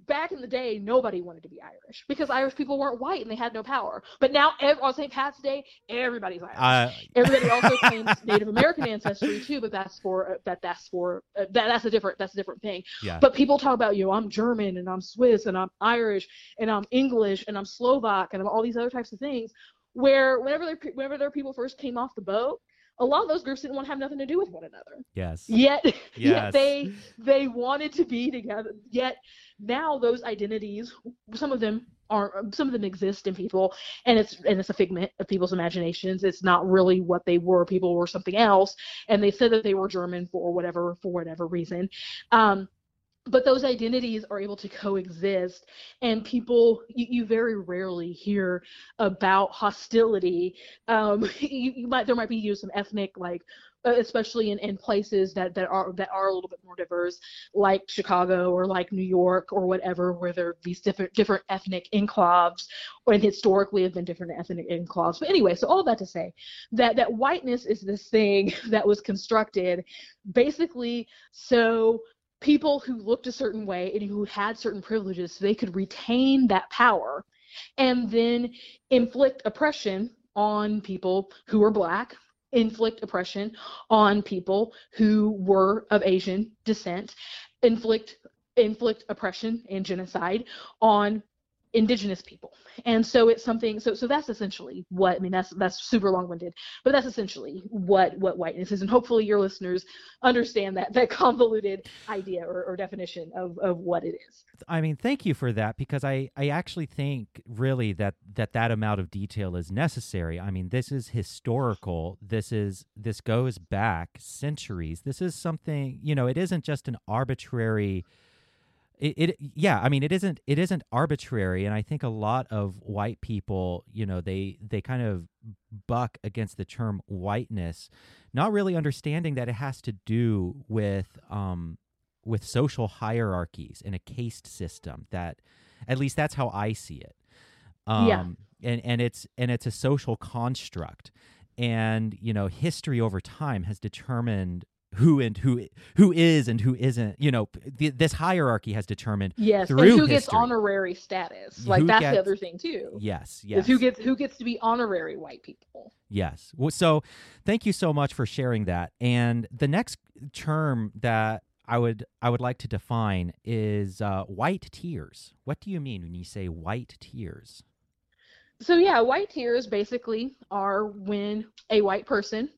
back in the day, nobody wanted to be Irish because Irish people weren't white and they had no power. But now ev- on St. Pat's Day, everybody's Irish. Uh, Everybody also [laughs] claims Native American ancestry too, but that's for uh, that that's for uh, that that's a different that's a different thing. yeah. But people talk about you know I'm German and I'm Swiss and I'm Irish and I'm English and I'm Slovak and I'm all these other types of things. Where whenever their whenever their people first came off the boat, a lot of those groups didn't want to have nothing to do with one another. yes. Yet, [laughs] Yes. yet they they wanted to be together. Yet now those identities, some of them are some of them exist in people, and it's and it's a figment of people's imaginations. It's not really what they were. People were something else, and they said that they were German for whatever for whatever reason. Um, but those identities are able to coexist and people you, you very rarely hear about hostility. Um, [laughs] you, you might there might be you know, some ethnic like uh, especially in, in places that, that are that are a little bit more diverse like chicago or like new york or whatever where there are these different different ethnic enclaves or historically have been different ethnic enclaves. But anyway so all that to say that that whiteness is this thing [laughs] that was constructed basically so people who looked a certain way and who had certain privileges so they could retain that power and then inflict oppression on people who were black inflict oppression on people who were of asian descent inflict inflict oppression and genocide on indigenous people. And so it's something so so that's essentially what i mean that's that's super long-winded but that's essentially what what whiteness is. And hopefully your listeners understand that that convoluted idea or, or definition of of what it is. I mean thank you for that because i i actually think really that that that amount of detail is necessary. I mean this is historical. This is this goes back centuries. This is something you know it isn't just an arbitrary it, it yeah i mean it isn't it isn't arbitrary and i think a lot of white people you know they they kind of buck against the term whiteness not really understanding that it has to do with um with social hierarchies and a caste system that at least that's how i see it um Yeah. and and it's and it's a social construct and you know history over time has determined who and who who is and who isn't you know th- this hierarchy has determined yes and who gets honorary status. Like Who that's gets- the other thing too yes yes who gets who gets to be honorary white people. Yes. Well, so thank you so much for sharing that. And the next term that i would i would like to define is uh, white tears. What do you mean when you say white tears? So yeah, white tears basically are when a white person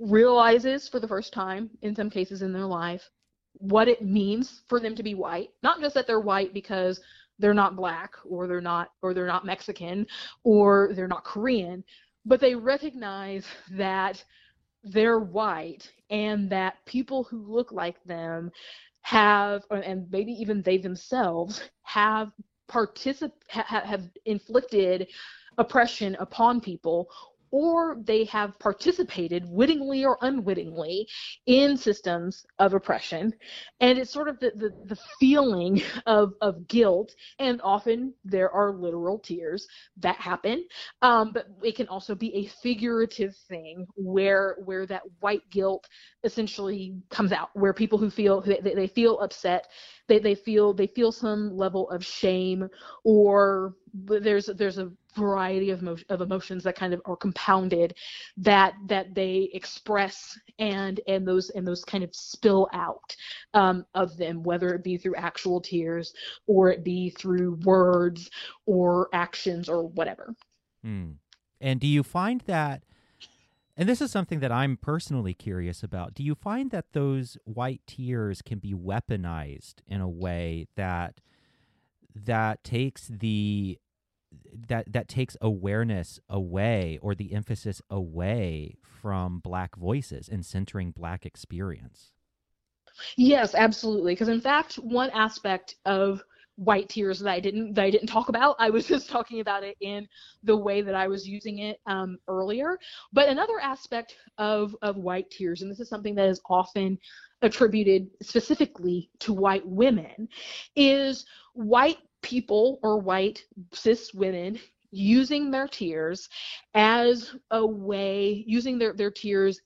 realizes for the first time, in some cases in their life, what it means for them to be white. Not just that they're white because they're not black or they're not or they're not Mexican or they're not Korean, but they recognize that they're white and that people who look like them have and maybe even they themselves have particip ha- ha- have inflicted oppression upon people or they have participated wittingly or unwittingly in systems of oppression. And it's sort of the, the, the feeling of, of guilt. And often there are literal tears that happen. Um, but it can also be a figurative thing where where that white guilt essentially comes out where people who feel they, they feel upset they, they feel they feel some level of shame or there's there's a variety of, emo- of emotions that kind of are compounded that that they express and and those and those kind of spill out um, of them whether it be through actual tears or it be through words or actions or whatever Hmm. And do you find that, and this is something that I'm personally curious about, do you find that those white tears can be weaponized in a way that that takes the that that takes awareness away or the emphasis away from black voices and centering black experience? Yes, absolutely. Because in fact, one aspect of white tears that I didn't that I didn't talk about, I was [laughs] just talking about it in the way that I was using it um, earlier. But another aspect of of white tears, and this is something that is often attributed specifically to white women, is white people or white cis women using their tears as a way using their, their tears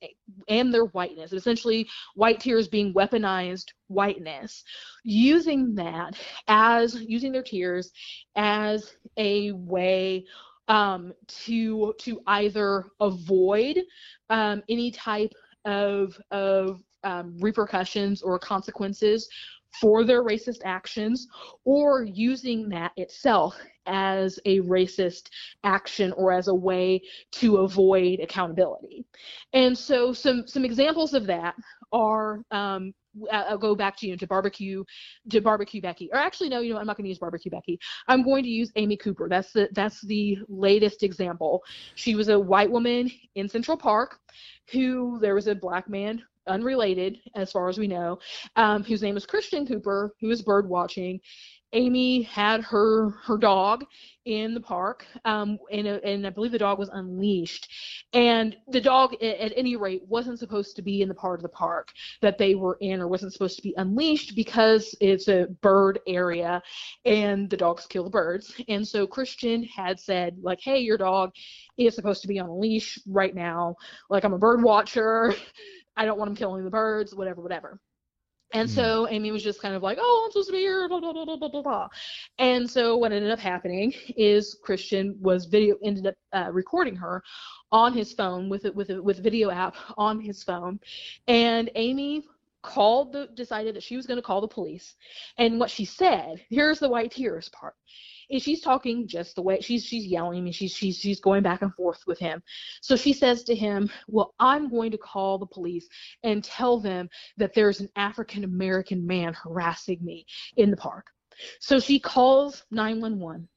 and their whiteness essentially white tears being weaponized whiteness using that as using their tears as a way um, to to either avoid um, any type of of um, repercussions or consequences for their racist actions or using that itself as a racist action or as a way to avoid accountability. And so some some examples of that are um, I'll go back to you to barbecue to barbecue Becky. Or actually no, you know I'm not going to use barbecue Becky. I'm going to use Amy Cooper. That's the that's the latest example. She was a white woman in Central Park who there was a black man unrelated as far as we know um, whose name is Christian Cooper who was bird watching Amy had her her dog in the park, um, and, and I believe the dog was unleashed. And the dog, at, at any rate, wasn't supposed to be in the part of the park that they were in, or wasn't supposed to be unleashed because it's a bird area, and the dogs kill the birds. And so Christian had said, like, hey, your dog is supposed to be on a leash right now. Like, I'm a bird watcher. I don't want him killing the birds, whatever, whatever. And Mm. so Amy was just kind of like, oh, I'm supposed to be here, blah, blah, blah, blah, blah, blah. And so what ended up happening is Christian was video ended up uh, recording her on his phone with it with a with a video app on his phone, and Amy called the decided that she was going to call the police. And what she said, here's the white tears part. And she's talking just the way she's she's yelling and she's she's she's going back and forth with him. So she says to him, "Well, I'm going to call the police and tell them that there's an African American man harassing me in the park." So she calls 911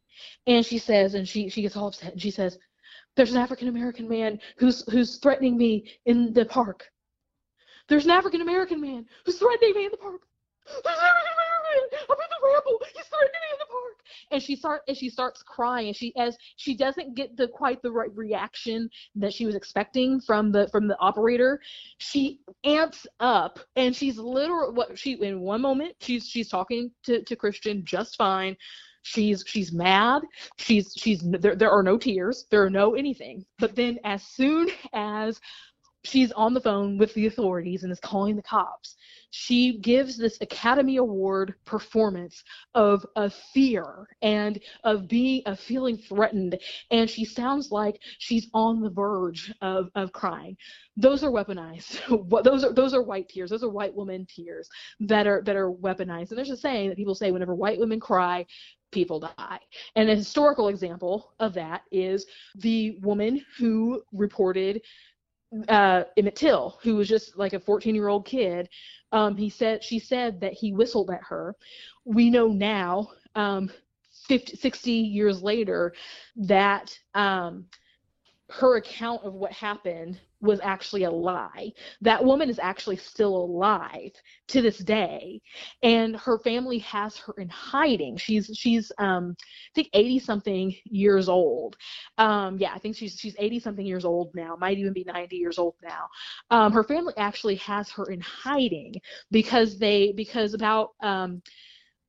and she says and she she gets all upset and she says, "There's an African American man who's who's threatening me in the park." There's an African American man who's threatening me in the park. There's an African American man. I'm in the ramble. He's threatening me in the park. And she start and she starts crying. She as she doesn't get the quite the right reaction that she was expecting from the from the operator. She amps up and she's literal. What she in one moment she's she's talking to to Christian just fine she's she's mad she's she's there, there are no tears there are no anything but then as soon as she's on the phone with the authorities and is calling the cops. She gives this Academy Award performance of a fear and of being of feeling threatened, and she sounds like she's on the verge of, of crying. Those are weaponized. [laughs] those are those are white tears. Those are white woman tears that are that are weaponized. And there's a saying that people say whenever white women cry, people die. And a historical example of that is the woman who reported uh, Emmett Till, who was just like a 14 year old kid, um, he said she said that he whistled at her. We know now, um, 50, 60 years later, that um, her account of what happened was actually a lie. That woman is actually still alive to this day, and her family has her in hiding. She's she's um I think 80 something years old. Um yeah, I think she's she's 80 something years old now. Might even be 90 years old now. Um her family actually has her in hiding because they because about um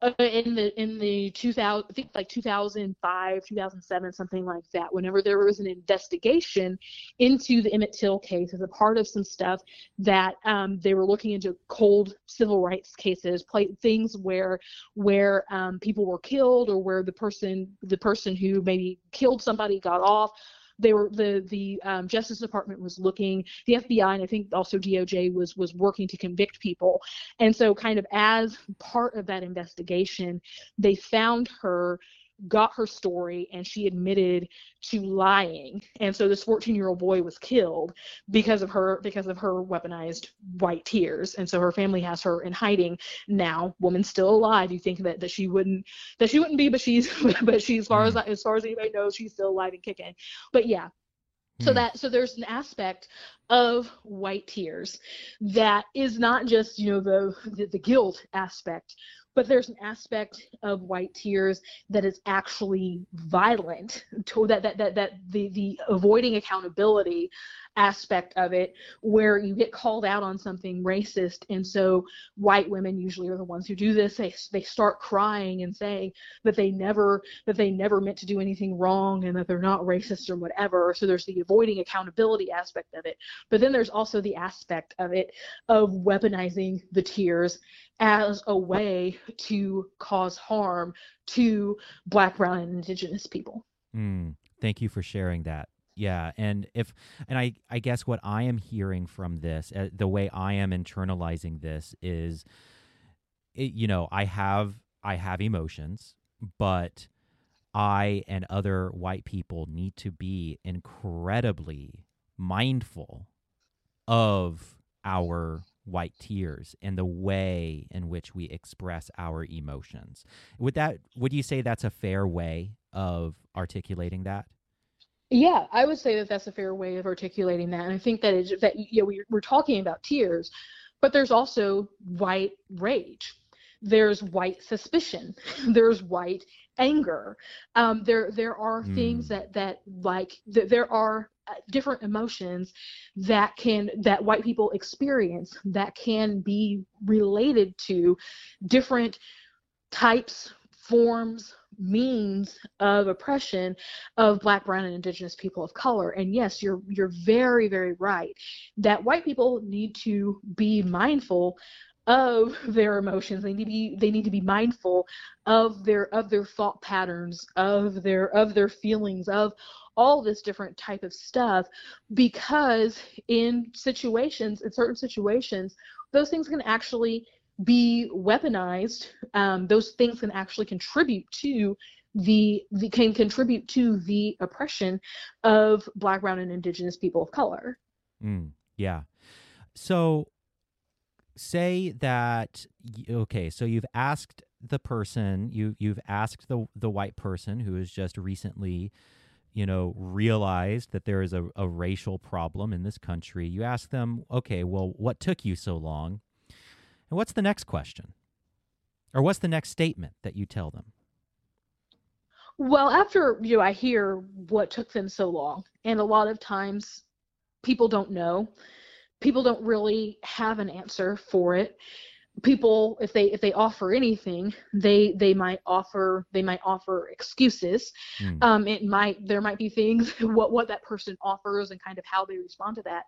uh, in the in the 2000 I think like 2005 2007 something like that whenever there was an investigation into the Emmett Till case as a part of some stuff that um, they were looking into cold civil rights cases play, things where where um, people were killed or where the person the person who maybe killed somebody got off they were the the um, Justice Department was looking, the FBI and I think also DOJ was was working to convict people, and so kind of as part of that investigation, they found her got her story and she admitted to lying. And so this 14 year old boy was killed because of her because of her weaponized white tears. And so her family has her in hiding now. Woman still alive. You think that, that she wouldn't that she wouldn't be but she's [laughs] but she as far as mm. as far as anybody knows she's still alive and kicking. But yeah. So hmm. that so there's an aspect of white tears that is not just you know the the, the guilt aspect but there's an aspect of white tears that is actually violent [laughs] to that that that, that the the avoiding accountability aspect of it where you get called out on something racist. And so white women usually are the ones who do this. They, they start crying and saying that they never that they never meant to do anything wrong and that they're not racist or whatever. So there's the avoiding accountability aspect of it. But then there's also the aspect of it of weaponizing the tears as a way to cause harm to black brown and indigenous people. Mm, thank you for sharing that yeah and if and i i guess what i am hearing from this uh, the way i am internalizing this is it, you know i have i have emotions but i and other white people need to be incredibly mindful of our white tears and the way in which we express our emotions. Would that would you say that's a fair way of articulating that yeah, I would say that that's a fair way of articulating that, and I think that is that know we, we're talking about tears, but there's also white rage, there's white suspicion, [laughs] there's white anger. Um, there there are mm. things that that like th- there are uh, different emotions that can that white people experience that can be related to different types forms means of oppression of black brown and indigenous people of color. And yes you're you're very very right that white people need to be mindful of [laughs] their emotions. They need to be they need to be mindful of their of their thought patterns of their of their feelings of all this different type of stuff because in situations in certain situations those things can actually be weaponized, um, those things can actually contribute to the, the can contribute to the oppression of black brown and indigenous people of color. Mm, yeah. So say that okay so you've asked the person you you've asked the the white person who has just recently you know realized that there is a, a racial problem in this country. You ask them okay well what took you so long and what's the next question? Or what's the next statement that you tell them? Well after you know i hear what took them so long and a lot of times people don't know. People don't really have an answer for it. People if they if they offer anything they they might offer they might offer excuses. Mm. um it might there might be things [laughs] what what that person offers and kind of how they respond to that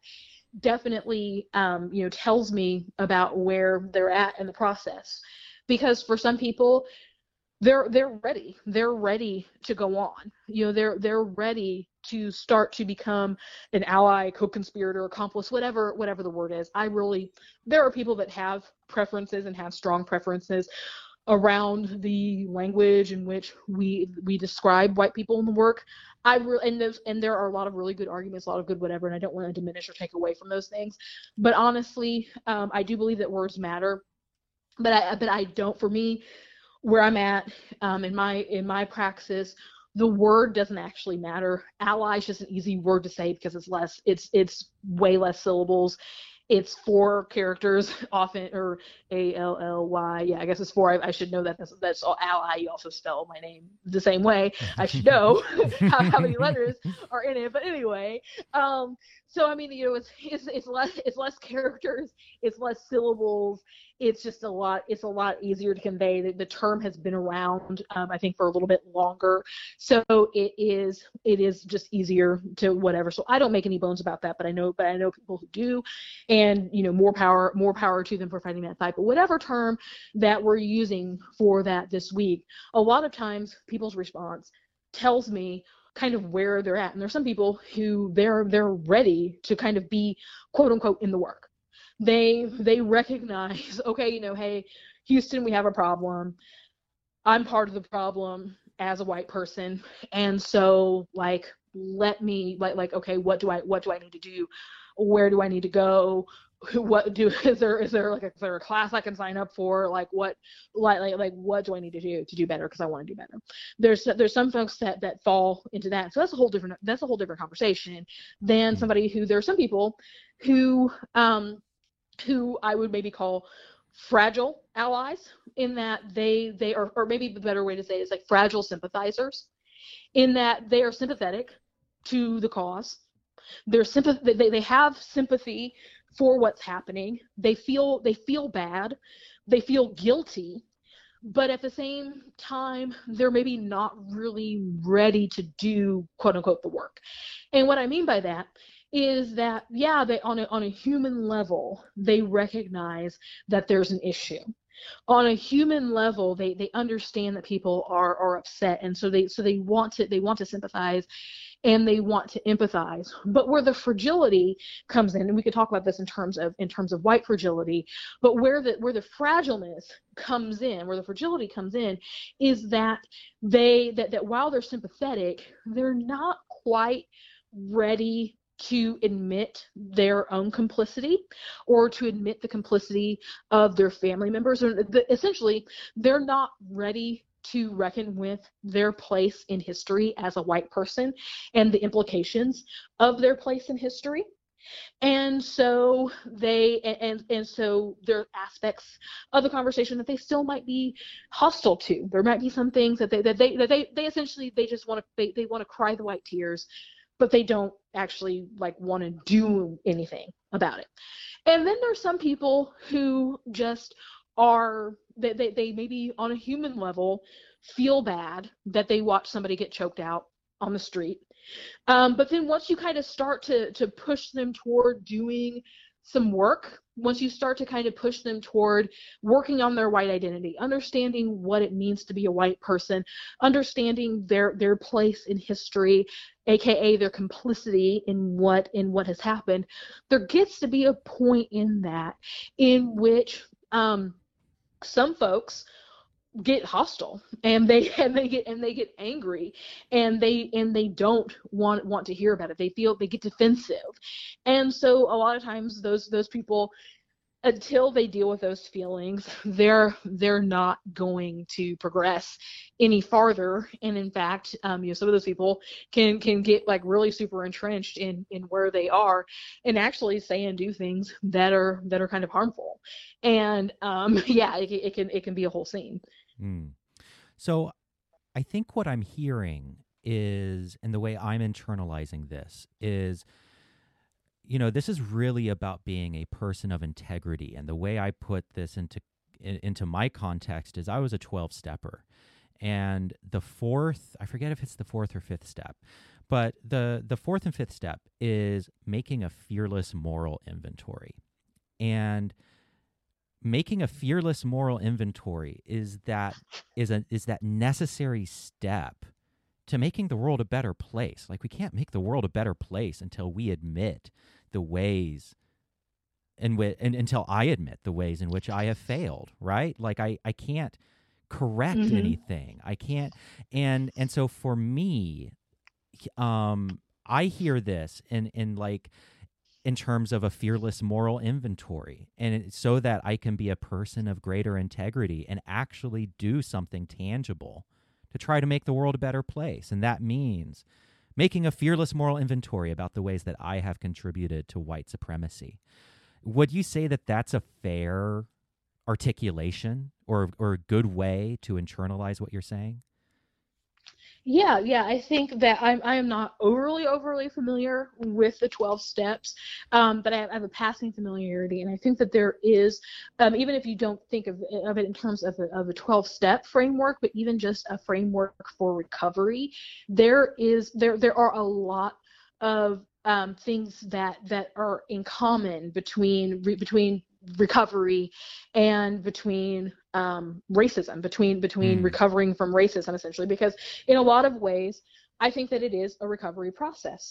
definitely um you know tells me about where they're at in the process. Because for some people they're they're ready. They're ready to go on. You know they're they're ready to start to become an ally co-conspirator accomplice whatever whatever the word is. I really there are people that have preferences and have strong preferences around the language in which we we describe white people in the work. I really and there's and there are a lot of really good arguments a lot of good whatever and i don't want to diminish or take away from those things. But honestly um, i do believe that words matter. But i but i don't for me where I'm at um, in my in my praxis, the word doesn't actually matter. Ally is just an easy word to say because it's less it's it's way less syllables it's four characters [laughs] often or a l l y. Yeah i guess it's four. I, I should know that. That's, that's all ally. You also spell my name the same way. I should know [laughs] how, how, many [laughs] letters are in it. But anyway um so i mean you know it's, [laughs] it's it's less it's less characters it's less syllables it's just a lot it's a lot easier to convey. The, the term has been around um, i think for a little bit longer. So it is it is just easier to whatever. So i don't make any bones about that but i know but i know people who do. And you know more power more power to them for fighting that fight but whatever term that we're using for that this week a lot of times people's response tells me kind of where they're at. And there's some people who they're they're ready to kind of be quote unquote in the work. They they recognize [laughs] okay you know hey houston we have a problem. I'm part of the problem as a white person. And so like let me like like okay what do i what do i need to do? Where do i need to go what do [laughs] is there is there like a, is there a class I can sign up for? Like what like like, like what do I need to do to do better? Because I want to do better. There's there's some folks that that fall into that. So that's a whole different that's a whole different conversation than somebody who there are some people who um who I would maybe call fragile allies in that they they are or maybe the better way to say it is like fragile sympathizers in that they are sympathetic to the cause. They're sympath- they, they have sympathy for what's happening. They feel they feel bad. They feel guilty. But at the same time they're maybe not really ready to do quote unquote the work. And what i mean by that is that yeah they on a on a human level they recognize that there's an issue. On a human level they they understand that people are are upset. And so they so they want to they want to sympathize and they want to empathize but where the fragility comes in and we could talk about this in terms of in terms of white fragility but where the where the fragileness comes in where the fragility comes in is that they that that while they're sympathetic they're not quite ready to admit their own complicity or to admit the complicity of their family members. Essentially, they're not ready to reckon with their place in history as a white person and the implications of their place in history and so they and and so there are aspects of the conversation that they still might be hostile to there might be some things that they that they that they, they essentially they just want to they, they want to cry the white tears but they don't actually like want to do anything about it. And then there's some people who just are they, they, they maybe on a human level feel bad that they watch somebody get choked out on the street. Um, but then once you kind of start to to push them toward doing some work once you start to kind of push them toward working on their white identity understanding what it means to be a white person understanding their their place in history aka their complicity in what in what has happened there gets to be a point in that in which um, some folks get hostile and they [laughs] and they get and they get angry and they and they don't want want to hear about it. They feel they get defensive. And so a lot of times those those people until they deal with those feelings [laughs] they're they're not going to progress any farther. And in fact um, you know some of those people can can get like really super entrenched in in where they are and actually say and do things that are that are kind of harmful. And um, [laughs] yeah it, it can it can be a whole scene. Mm. So I think what I'm hearing is, and the way I'm internalizing this is, you know, this is really about being a person of integrity. And the way I put this into into my context is I was a 12 stepper. And the fourth, I forget if it's the fourth or fifth step, but the the fourth and fifth step is making a fearless moral inventory. And making a fearless moral inventory is that is a is that necessary step to making the world a better place. Like we can't make the world a better place until we admit the ways in which and until I admit the ways in which I have failed, right? Like I I can't correct mm-hmm. anything. I can't and and so for me um I hear this in in like in terms of a fearless moral inventory and so that I can be a person of greater integrity and actually do something tangible to try to make the world a better place. And that means making a fearless moral inventory about the ways that I have contributed to white supremacy. Would you say that that's a fair articulation or, or a good way to internalize what you're saying? Yeah, yeah, I think that I'm I am not overly overly familiar with the 12 steps, um, but I have, I have, a passing familiarity, and I think that there is, um, even if you don't think of, of it in terms of a, of a 12 step framework, but even just a framework for recovery, there is there there are a lot of um, things that that are in common between re, between recovery and between um, racism between between mm. recovering from racism essentially because in a lot of ways I think that it is a recovery process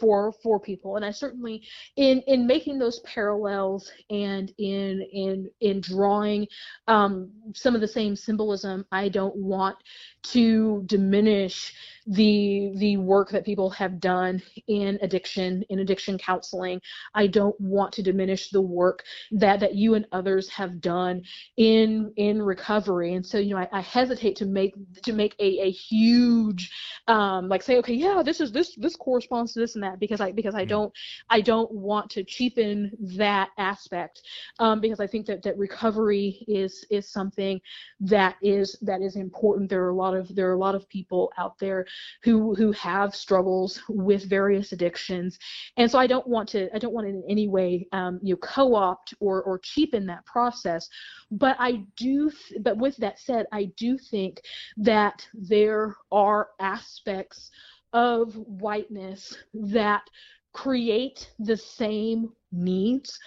for for people, and I certainly in in making those parallels and in in in drawing um, some of the same symbolism. I don't want to diminish the the work that people have done in addiction in addiction counseling. I don't want to diminish the work that that you and others have done in in recovery. And so you know i, I hesitate to make to make a, a huge um like say okay yeah this is this this corresponds to this and that because i because i mm. don't i don't want to cheapen that aspect um because i think that that recovery is is something that is that is important. There are a lot of there are a lot of people out there who who have struggles with various addictions and so i don't want to i don't want to in any way um, you know co-opt or or cheapen that process but i do but with that said i do think that there are aspects of whiteness that create the same needs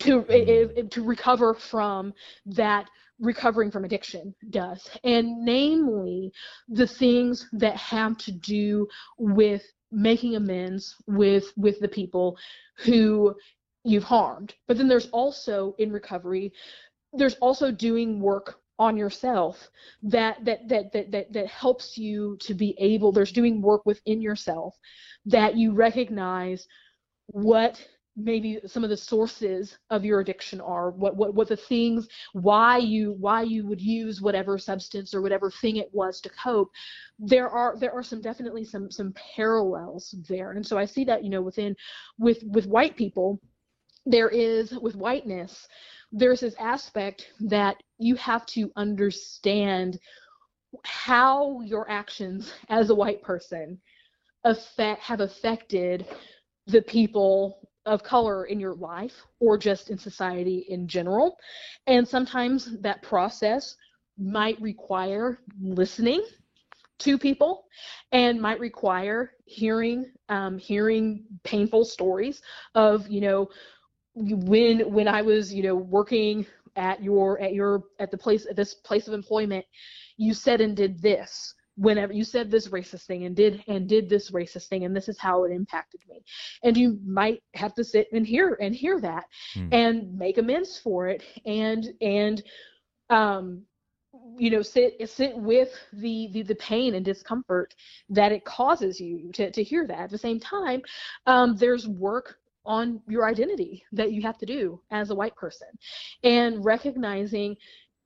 to mm. to recover from that recovering from addiction does, and namely the things that have to do with making amends with with the people who you've harmed. But then there's also in recovery, there's also doing work on yourself that that that that that, that helps you to be able there's doing work within yourself that you recognize what maybe some of the sources of your addiction are what what what the things why you why you would use whatever substance or whatever thing it was to cope there are there are some definitely some some parallels there. And so i see that you know within with with white people there is with whiteness there's this aspect that you have to understand how your actions as a white person affect have affected the people of color in your life or just in society in general. And sometimes that process might require listening to people and might require hearing um, hearing painful stories of you know when when I was you know working at your at your at the place at this place of employment you said and did this whenever you said this racist thing and did and did this racist thing and this is how it impacted me. And you might have to sit and hear and hear that mm. and make amends for it and and um you know sit sit with the, the the pain and discomfort that it causes you to, to hear that. At the same time um, there's work on your identity that you have to do as a white person. And recognizing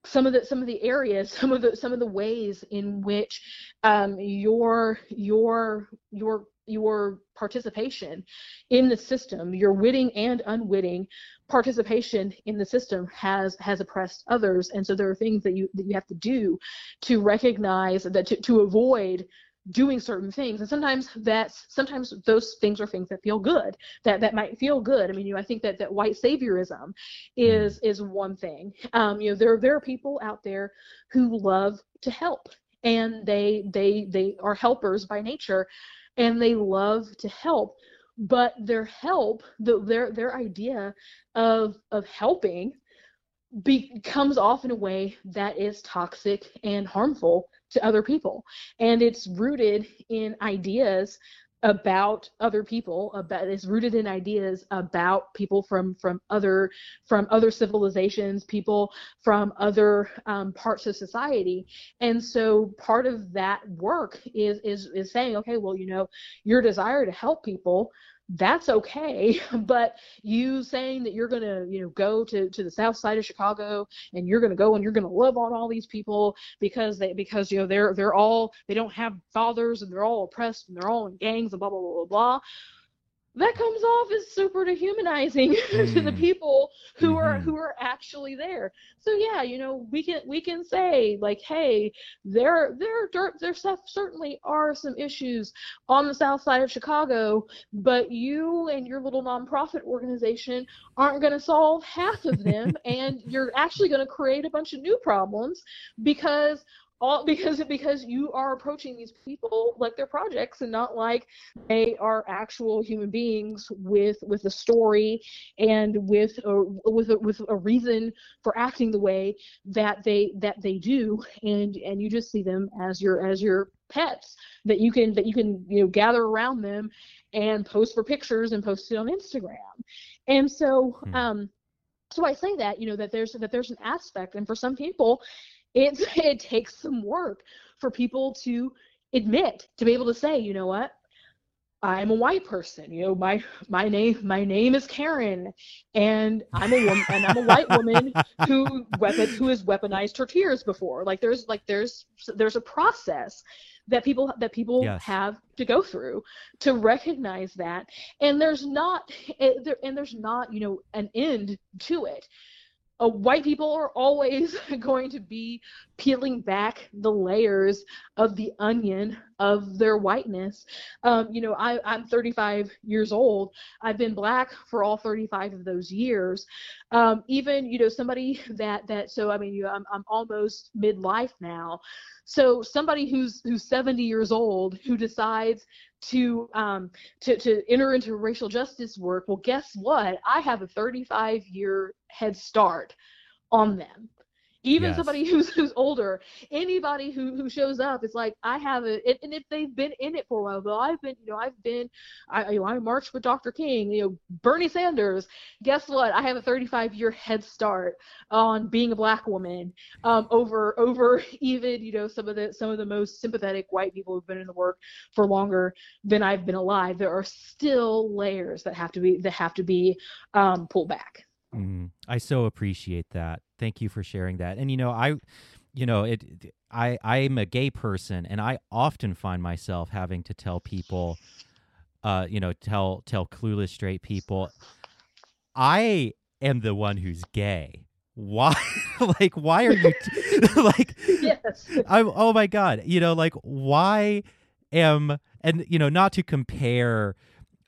some of the some of the areas [laughs] some of the some of the ways in which um, your your your your participation in the system your witting and unwitting participation in the system has has oppressed others. And so there are things that you that you have to do to recognize that to, to avoid doing certain things. And sometimes that's sometimes those things are things that feel good that that might feel good. I mean you know i think that that white saviorism is is one thing. Um you know there there are people out there who love to help and they they they are helpers by nature and they love to help. But their help the, their their idea of of helping becomes off in a way that is toxic and harmful to other people. And it's rooted in ideas about other people about it's rooted in ideas about people from from other from other civilizations people from other um, parts of society. And so part of that work is is is saying okay well you know your desire to help people that's okay. [laughs] But you saying that you're going to you know go to to the south side of chicago and you're going to go and you're going to love on all these people because they because you know they're they're all they don't have fathers and they're all oppressed and they're all in gangs and blah blah blah blah blah that comes off as super dehumanizing mm. [laughs] to the mm. people who mm-hmm. are who are actually there. So yeah, you know, we can we can say like, hey, there there there certainly are some issues on the south side of Chicago, but you and your little nonprofit organization aren't going to solve half of them, and you're actually going to create a bunch of new problems because all [laughs] because because you are approaching these people like they're projects and not like they are actual human beings with with a story and with a, with a, with a reason for acting the way that they that they do and and you just see them as your as your pets that you can that you can you know gather around them and post for pictures and post it on Instagram and so hmm. um so I say that you know that there's that there's an aspect and for some people it's [laughs] it takes some work for people to admit to be able to say you know what? I'm a white person you know my my name my name is karen and i'm a woman and i'm a white woman who weapon who has weaponized her tears before. Like there's like there's there's a process that people that people yes. have to go through to recognize that and there's not eh, and there's not you know an end to it uh, white people are always [laughs] going to be peeling back the layers of the onion of their whiteness. Um, you know, I, I'm 35 years old. I've been black for all 35 of those years. Um, even, you know, somebody that that so I mean, you I'm I'm almost midlife now. So somebody who's who's 70 years old who decides to um, to to enter into racial justice work, well, guess what? I have a 35 year head start on them even yes. somebody [laughs] who's who's older anybody who who shows up it's like i have it and if they've been in it for a while well i've been you know i've been i you know i marched with dr king you know bernie sanders. Guess what? I have a 35 year head start on being a black woman um, over over [laughs] even you know some of the some of the most sympathetic white people who've been in the work for longer than i've been alive. There are still layers that have to be that have to be um, pulled back. Mm, I so appreciate that. Thank you for sharing that. And you know, I you know, it I I'm a gay person and I often find myself having to tell people uh, you know, tell tell clueless straight people I am the one who's gay. Why [laughs] like why are you t- [laughs] like yes. I'm oh my god, you know, like why am and you know, not to compare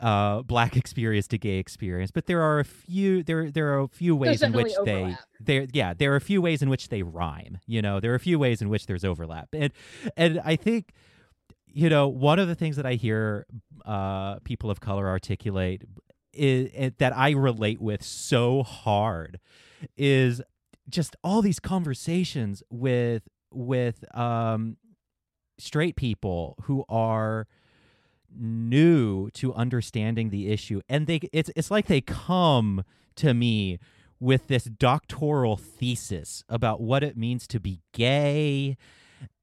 uh, black experience to gay experience, but there are a few there there are a few ways in which overlap. they there yeah there are a few ways in which they rhyme. You know, there are a few ways in which there's overlap, and and I think you know one of the things that I hear uh, people of color articulate is, is that I relate with so hard is just all these conversations with with um, straight people who are new to understanding the issue and they it's it's like they come to me with this doctoral thesis about what it means to be gay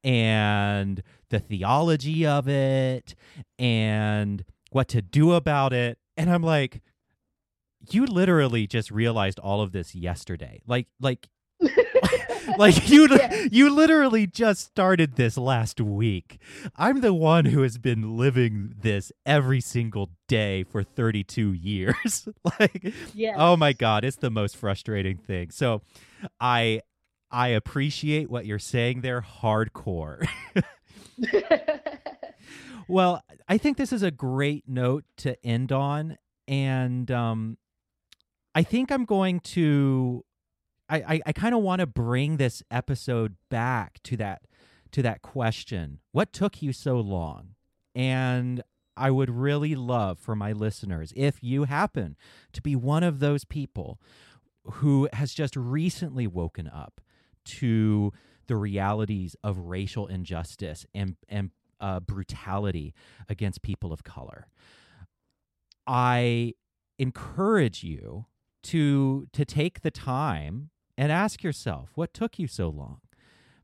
and the theology of it and what to do about it. And I'm like, you literally just realized all of this yesterday. Like, like, [laughs] [laughs] like you, Yeah. you literally just started this last week. I'm the one who has been living this every single day for 32 [laughs] years. [laughs] like, Yes. oh my god, it's the most frustrating thing. So, I, I appreciate what you're saying there, hardcore. Well, I think this is a great note to end on, and um, I think I'm going to. I I, I kind of want to bring this episode back to that to that question: What took you so long? And I would really love for my listeners, if you happen to be one of those people who has just recently woken up to the realities of racial injustice and and uh, brutality against people of color. I encourage you to to take the time and ask yourself what took you so long.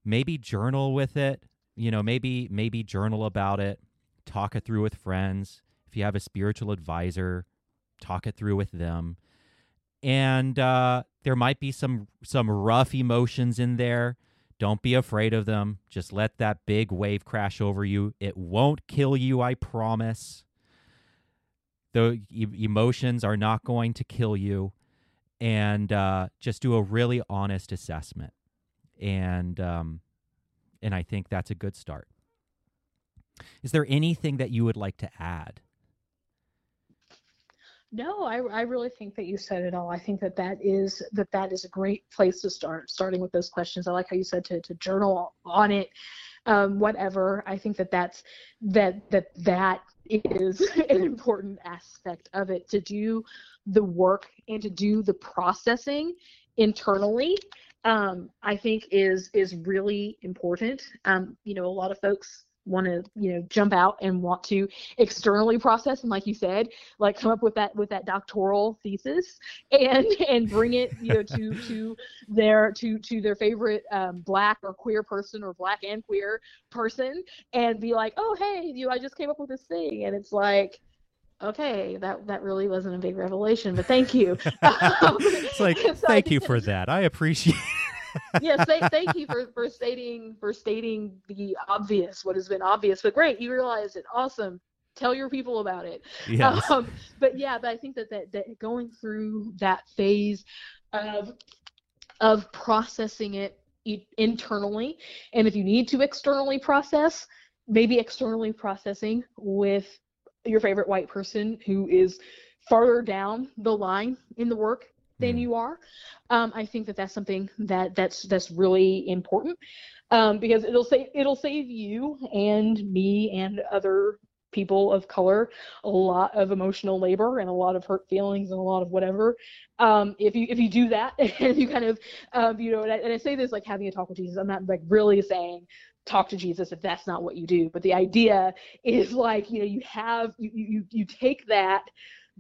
Maybe journal with it. You know, maybe maybe journal about it. Talk it through with friends. If you have a spiritual advisor, talk it through with them. And uh, there might be some some rough emotions in there don't be afraid of them. Just let that big wave crash over you. It won't kill you, I promise. The e- emotions are not going to kill you. And uh, just do a really honest assessment. And um, and I think that's a good start. Is there anything that you would like to add? No, I, I really think that you said it all. I think that that is that that is a great place to start. Starting with those questions, I like how you said to to journal on it, um, whatever. I think that that's that that that is [laughs] an important aspect of it to do the work and to do the processing internally. Um, I think is is really important. Um, you know, a lot of folks want to you know jump out and want to externally process and like you said like come up with that with that doctoral thesis and [laughs] and bring it you know to to their to to their favorite um, black or queer person or black and queer person and be like oh hey you i just came up with this thing and it's like okay that that really wasn't a big revelation but thank you [laughs] [laughs] Um, It's like, [laughs] so thank you for that. I appreciate yes, thank, thank you for, for stating for stating the obvious, what has been obvious. But great, you realized it. Awesome. Tell your people about it. Yes. Um, but yeah, but I think that, that that going through that phase of of processing it internally, and if you need to externally process, maybe externally processing with your favorite white person who is farther down the line in the work than Mm. you are. Um, I think that that's something that that's that's really important um, because it'll save it'll save you and me and other people of color a lot of emotional labor and a lot of hurt feelings and a lot of whatever um, if you if you do that [laughs] and you kind of um, you know and I, and I say this like having a talk with Jesus I'm not like really saying talk to Jesus if that's not what you do but the idea is like you know you have you you you take that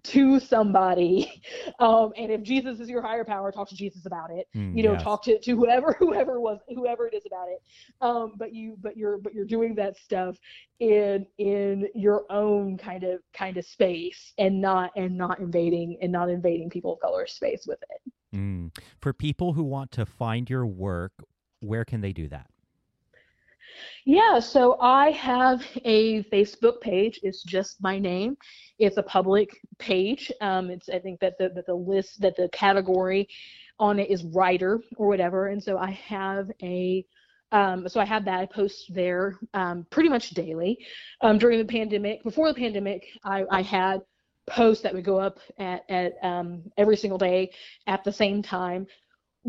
to somebody [laughs] um, and if jesus is your higher power talk to jesus about it Mm, you know yes. talk to, to whoever [laughs] whoever was whoever it is about it um, but you but you're but you're doing that stuff in in your own kind of kind of space and not and not invading and not invading people of color space with it Mm. For people who want to find your work, where can they do that? Yeah, so I have a Facebook page. It's just my name. It's a public page. Um, it's I think that the that the list that the category on it is writer or whatever, and so I have a um, so I have that. I post there um, pretty much daily. Um, during the pandemic, before the pandemic, I, I had posts that would go up at at um, every single day at the same time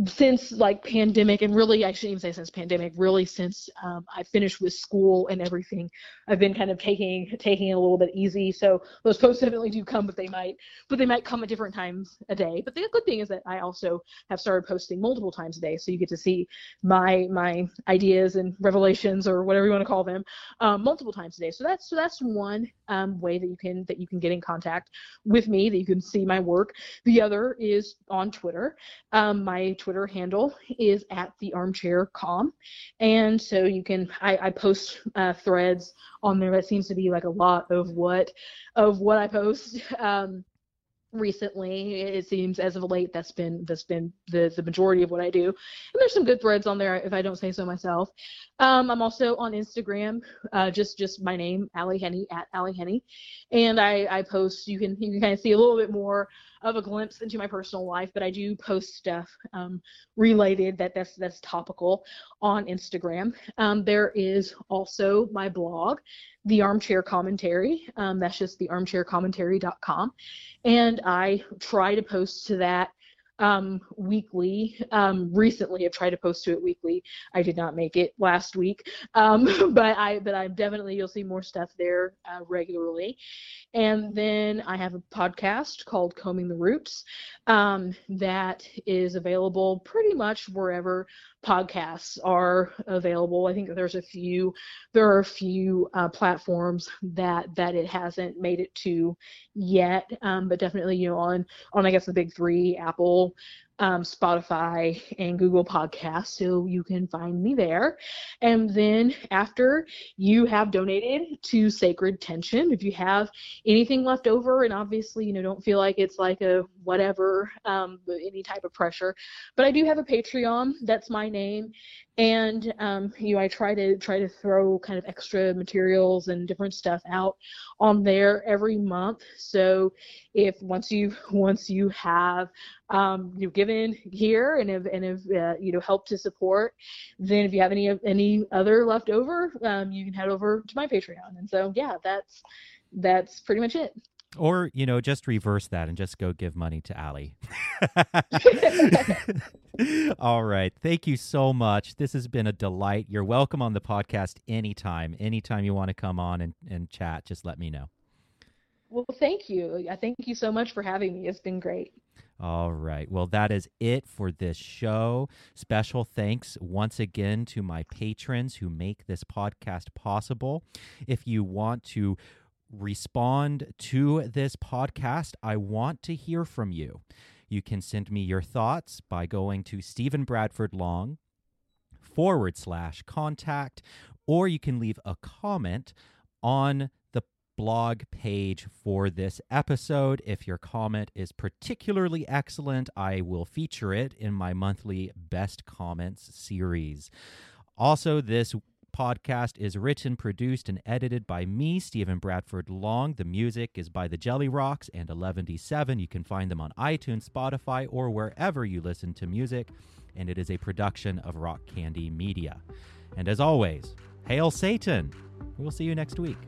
since like pandemic and really i shouldn't even say since pandemic really since um, i finished with school and everything i've been kind of taking taking it a little bit easy. So those posts definitely do come but they might but they might come at different times a day. But the good thing is that i also have started posting multiple times a day so you get to see my my ideas and revelations or whatever you want to call them um, multiple times a day. So that's so that's one um, way that you can that you can get in contact with me that you can see my work. The other is on twitter. Um, my Twitter handle is at the armchair com. And so you can, I, I post uh, threads on there. That seems to be like a lot of what, of what I post. Um, recently it seems as of late that's been that's been the the majority of what i do and there's some good threads on there if i don't say so myself um, i'm also on instagram uh, just just my name Ally Henny at Ally Henny and i i post you can you can kind of see a little bit more of a glimpse into my personal life, but I do post stuff um, related that that's that's topical on Instagram. Um, there is also my blog, The Armchair Commentary. Um, that's just thearmchaircommentary.com, and I try to post to that um, weekly. Um, recently, I've tried to post to it weekly. I did not make it last week, um, [laughs] but I but I'm definitely you'll see more stuff there uh, regularly. And then I have a podcast called Combing the Roots um, that is available pretty much wherever podcasts are available. I think there's a few there are a few uh, platforms that that it hasn't made it to yet, um, but definitely you know on on I guess the big three Apple, um, Spotify, and Google Podcasts. So you can find me there. And then after you have donated to Sacred Tension, if you have anything left over, and obviously, you know, don't feel like it's like a whatever, um, any type of pressure. But I do have a Patreon. That's my name and um, you know I try to try to throw kind of extra materials and different stuff out on there every month. So if once you [laughs] once you have um, you know, given here and have and have uh, you know helped to support, then if you have any any other left over, um, you can head over to my Patreon. And so yeah, that's that's pretty much it. Or, you know, just reverse that and just go give money to Ally. [laughs] [laughs] All right. Thank you so much. This has been a delight. You're welcome on the podcast anytime. Anytime you want to come on and, and chat, just let me know. Well, thank you. I thank you so much for having me. It's been great. All right. Well, that is it for this show. Special thanks once again to my patrons who make this podcast possible. If you want to respond to this podcast, I want to hear from you. You can send me your thoughts by going to Stephen Bradford Long forward slash contact, or you can leave a comment on the blog page for this episode. If your comment is particularly excellent, I will feature it in my monthly Best Comments series. Also, this podcast is written, produced, and edited by me, Stephen Bradford Long. The music is by the Jelly Rocks and 11D7. You can find them on iTunes, Spotify, or wherever you listen to music. And it is a production of Rock Candy Media. And as always, hail Satan! We'll see you next week.